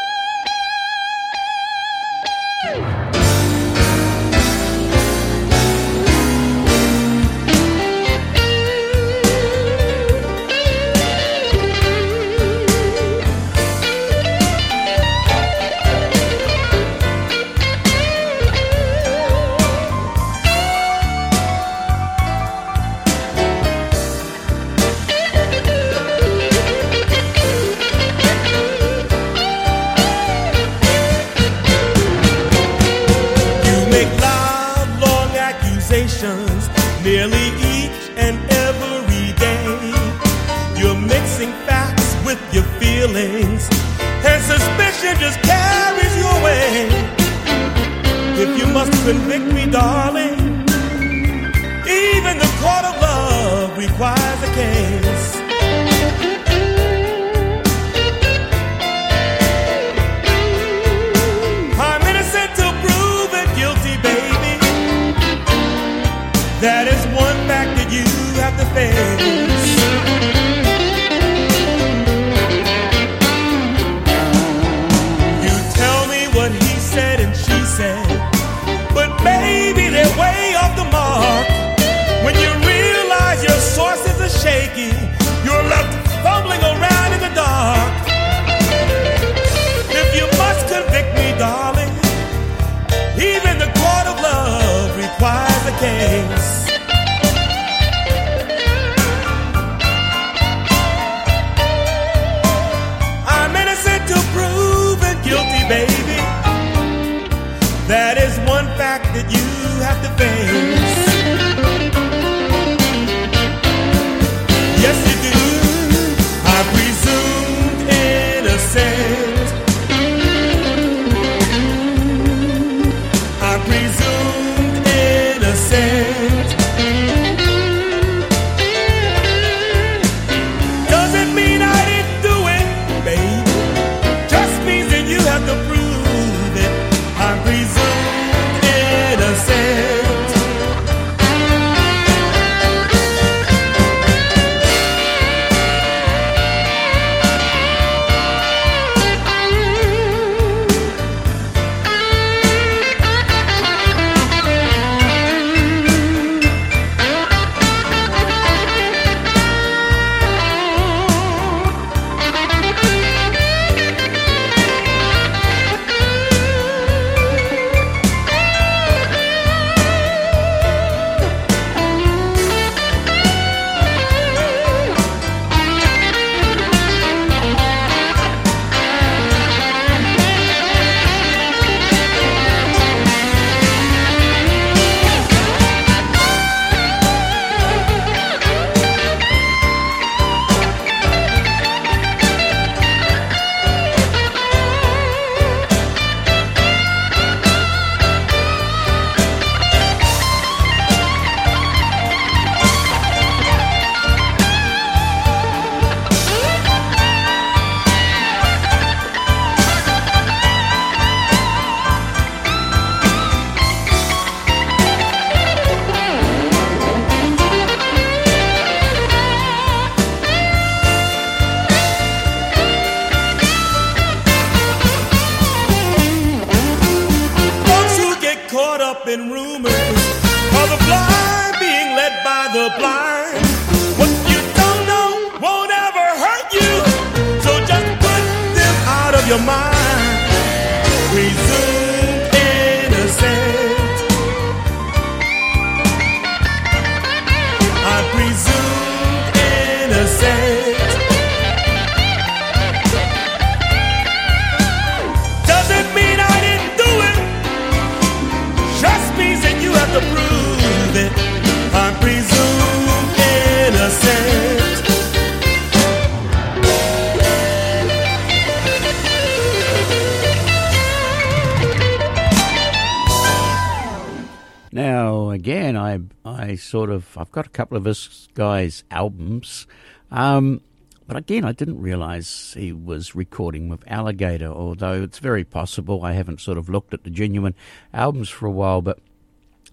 I've got a couple of this guy's albums. Um, but again, I didn't realize he was recording with Alligator, although it's very possible. I haven't sort of looked at the genuine albums for a while, but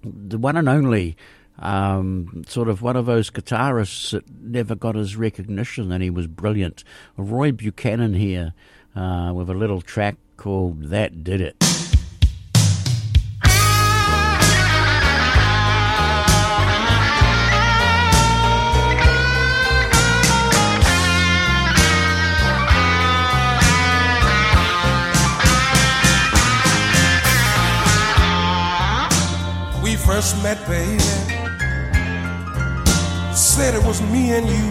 the one and only. Um, sort of one of those guitarists that never got his recognition, and he was brilliant. Roy Buchanan here uh, with a little track called That Did It. First met, baby, said it was me and you.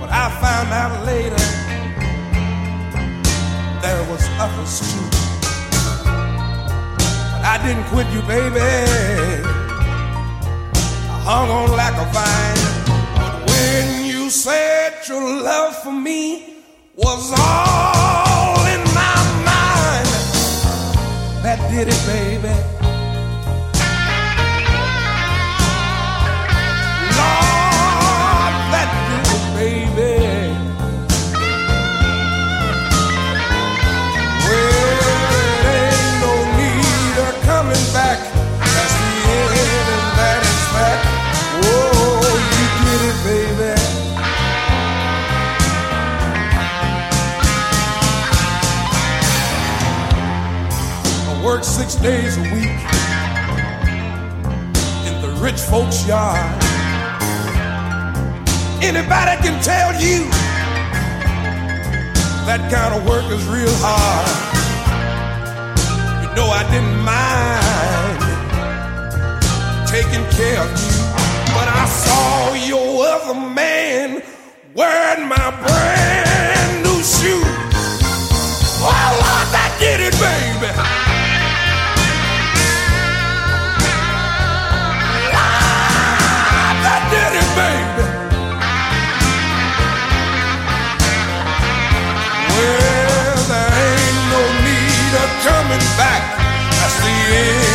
But I found out later there was others too. But I didn't quit you, baby. I hung on like a vine. But when you said your love for me was all in my mind, that did it, baby. Six days a week in the rich folks' yard. Anybody can tell you that kind of work is real hard. You know I didn't mind taking care of you, but I saw your other man wearing my brand new shoe. Oh Lord, that did it, baby. Back. That's the end,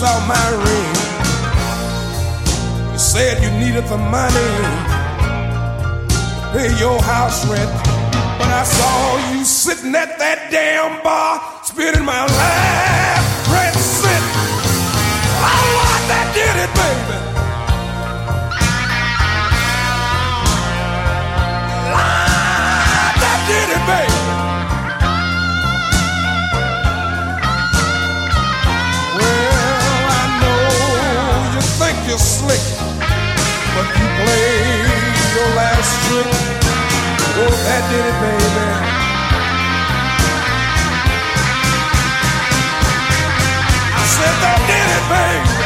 saw my ring. You said you needed the money to pay your house rent. But I saw you sitting at that damn bar, spitting my last red cent. Oh, Lord, that did it, baby. You're slick, but you played your last trick. Oh, that did it, baby. I said that did it, baby.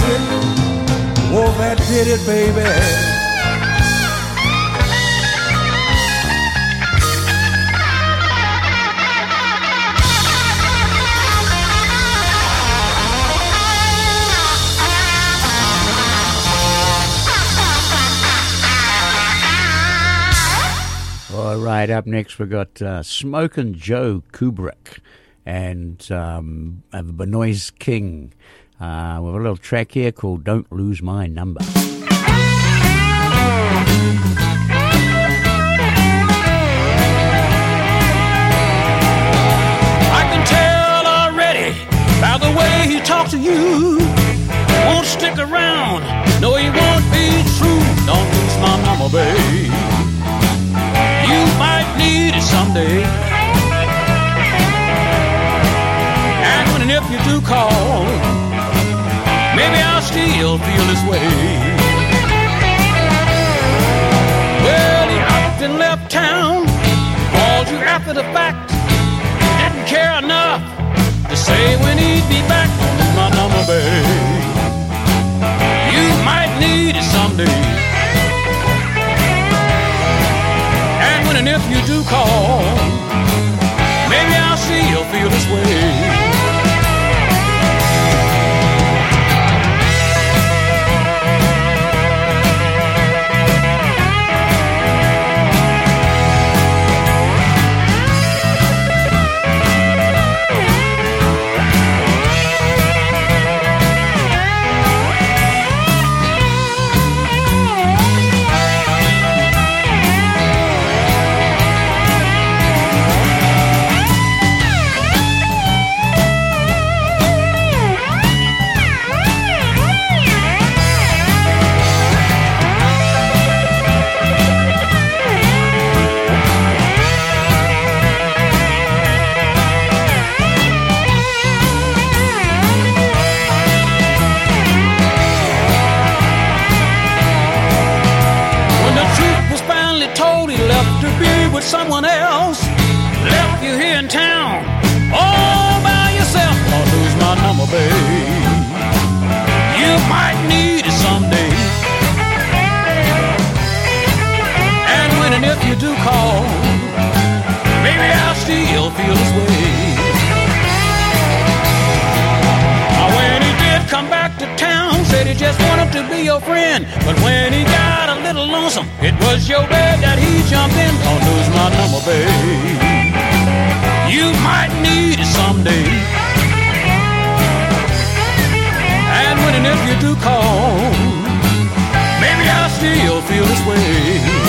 sick. Oh, that did it, baby. All right, up next we got uh, Joe Kubek and um, uh, Bnois King. Uh, with a little track here called Don't Lose My Number. I can tell already by the way he talks to you. Won't stick around, no, he won't be true. Don't lose my number, babe. You might need it someday. And when and if you do call, maybe I'll still feel this way. Well, he up and left town, called you after the fact didn't care enough to say when he'd be back on my number, babe. You might need it someday. And when and if you do call, maybe I'll you'll feel this way. Told, he left to be with someone else. Left you here in town, all by yourself. I'll lose my number, babe. You might need it someday. And when and if you do call, maybe I'll still feel this way. Now, when he did come back to town, said he just wanted to be your friend. But when he got a little lonesome, it was your bed that he jumped in. Don't lose my number, babe. You might need it someday. And when and if you do call, maybe I'll still feel this way.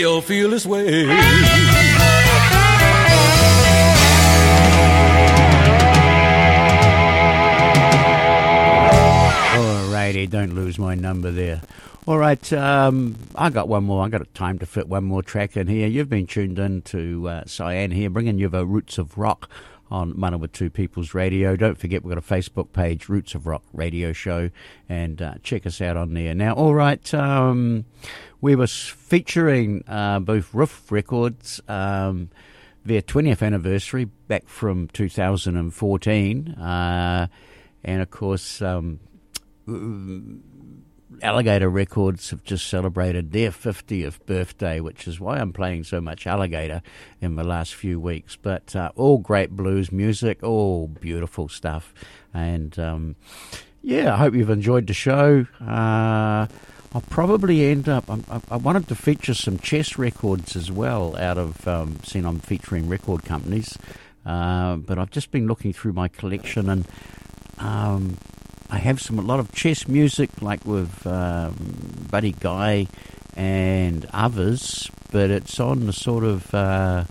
Still feel this way. Alrighty, don't lose my number there. All right, um, I got one more. I got time to fit one more track in here. You've been tuned in to uh, Cyan here, bringing you the Roots of Rock on Manawatu People's Radio. Don't forget, we've got a Facebook page, Roots of Rock Radio Show, and uh, check us out on there. Now, all right, um, we were featuring uh, both Ruf Records. Um, their 20th anniversary back from 2014. Uh, and of course, um, Alligator Records have just celebrated their 50th birthday, which is why I'm playing so much Alligator in the last few weeks. But uh, all great blues music, all beautiful stuff. And um, yeah, I hope you've enjoyed the show. Uh, I'll probably end up. I, I wanted to feature some chess records as well, out of um, seeing I'm featuring record companies. Uh, but I've just been looking through my collection, and um, I have some a lot of chess music, like with um, Buddy Guy and others. But it's on the sort of uh,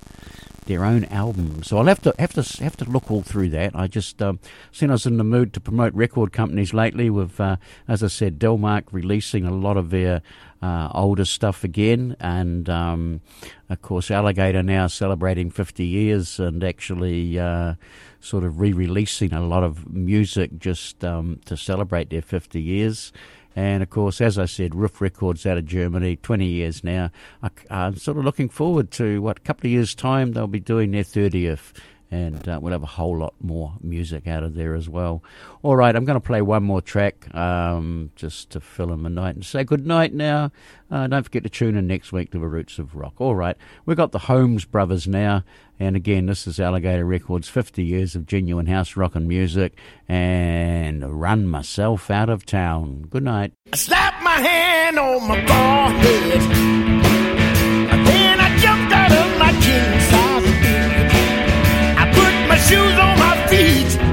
their own album. So I'll have to have to have to look all through that. I just um, seen I was in the mood to promote record companies lately. With uh, as I said, Delmark releasing a lot of their uh, older stuff again, and um, of course Alligator now celebrating 50 years and actually. Uh, sort of re-releasing a lot of music just um, to celebrate their 50 years. And of course, as I said, Ruf Records out of Germany, 20 years now. I, I'm sort of looking forward to what, a couple of years' time, they'll be doing their 30th. And uh, we'll have a whole lot more music out of there as well. All right, I'm going to play one more track um, just to fill in the night and say good night now. Uh, don't forget to tune in next week to the Roots of Rock. All right, we've got the Holmes Brothers now. And again, this is Alligator Records, 50 years of genuine house rockin' music, and run myself out of town. Good night. I slapped my hand on my forehead. And then I jumped out of my king size shoes on my feet.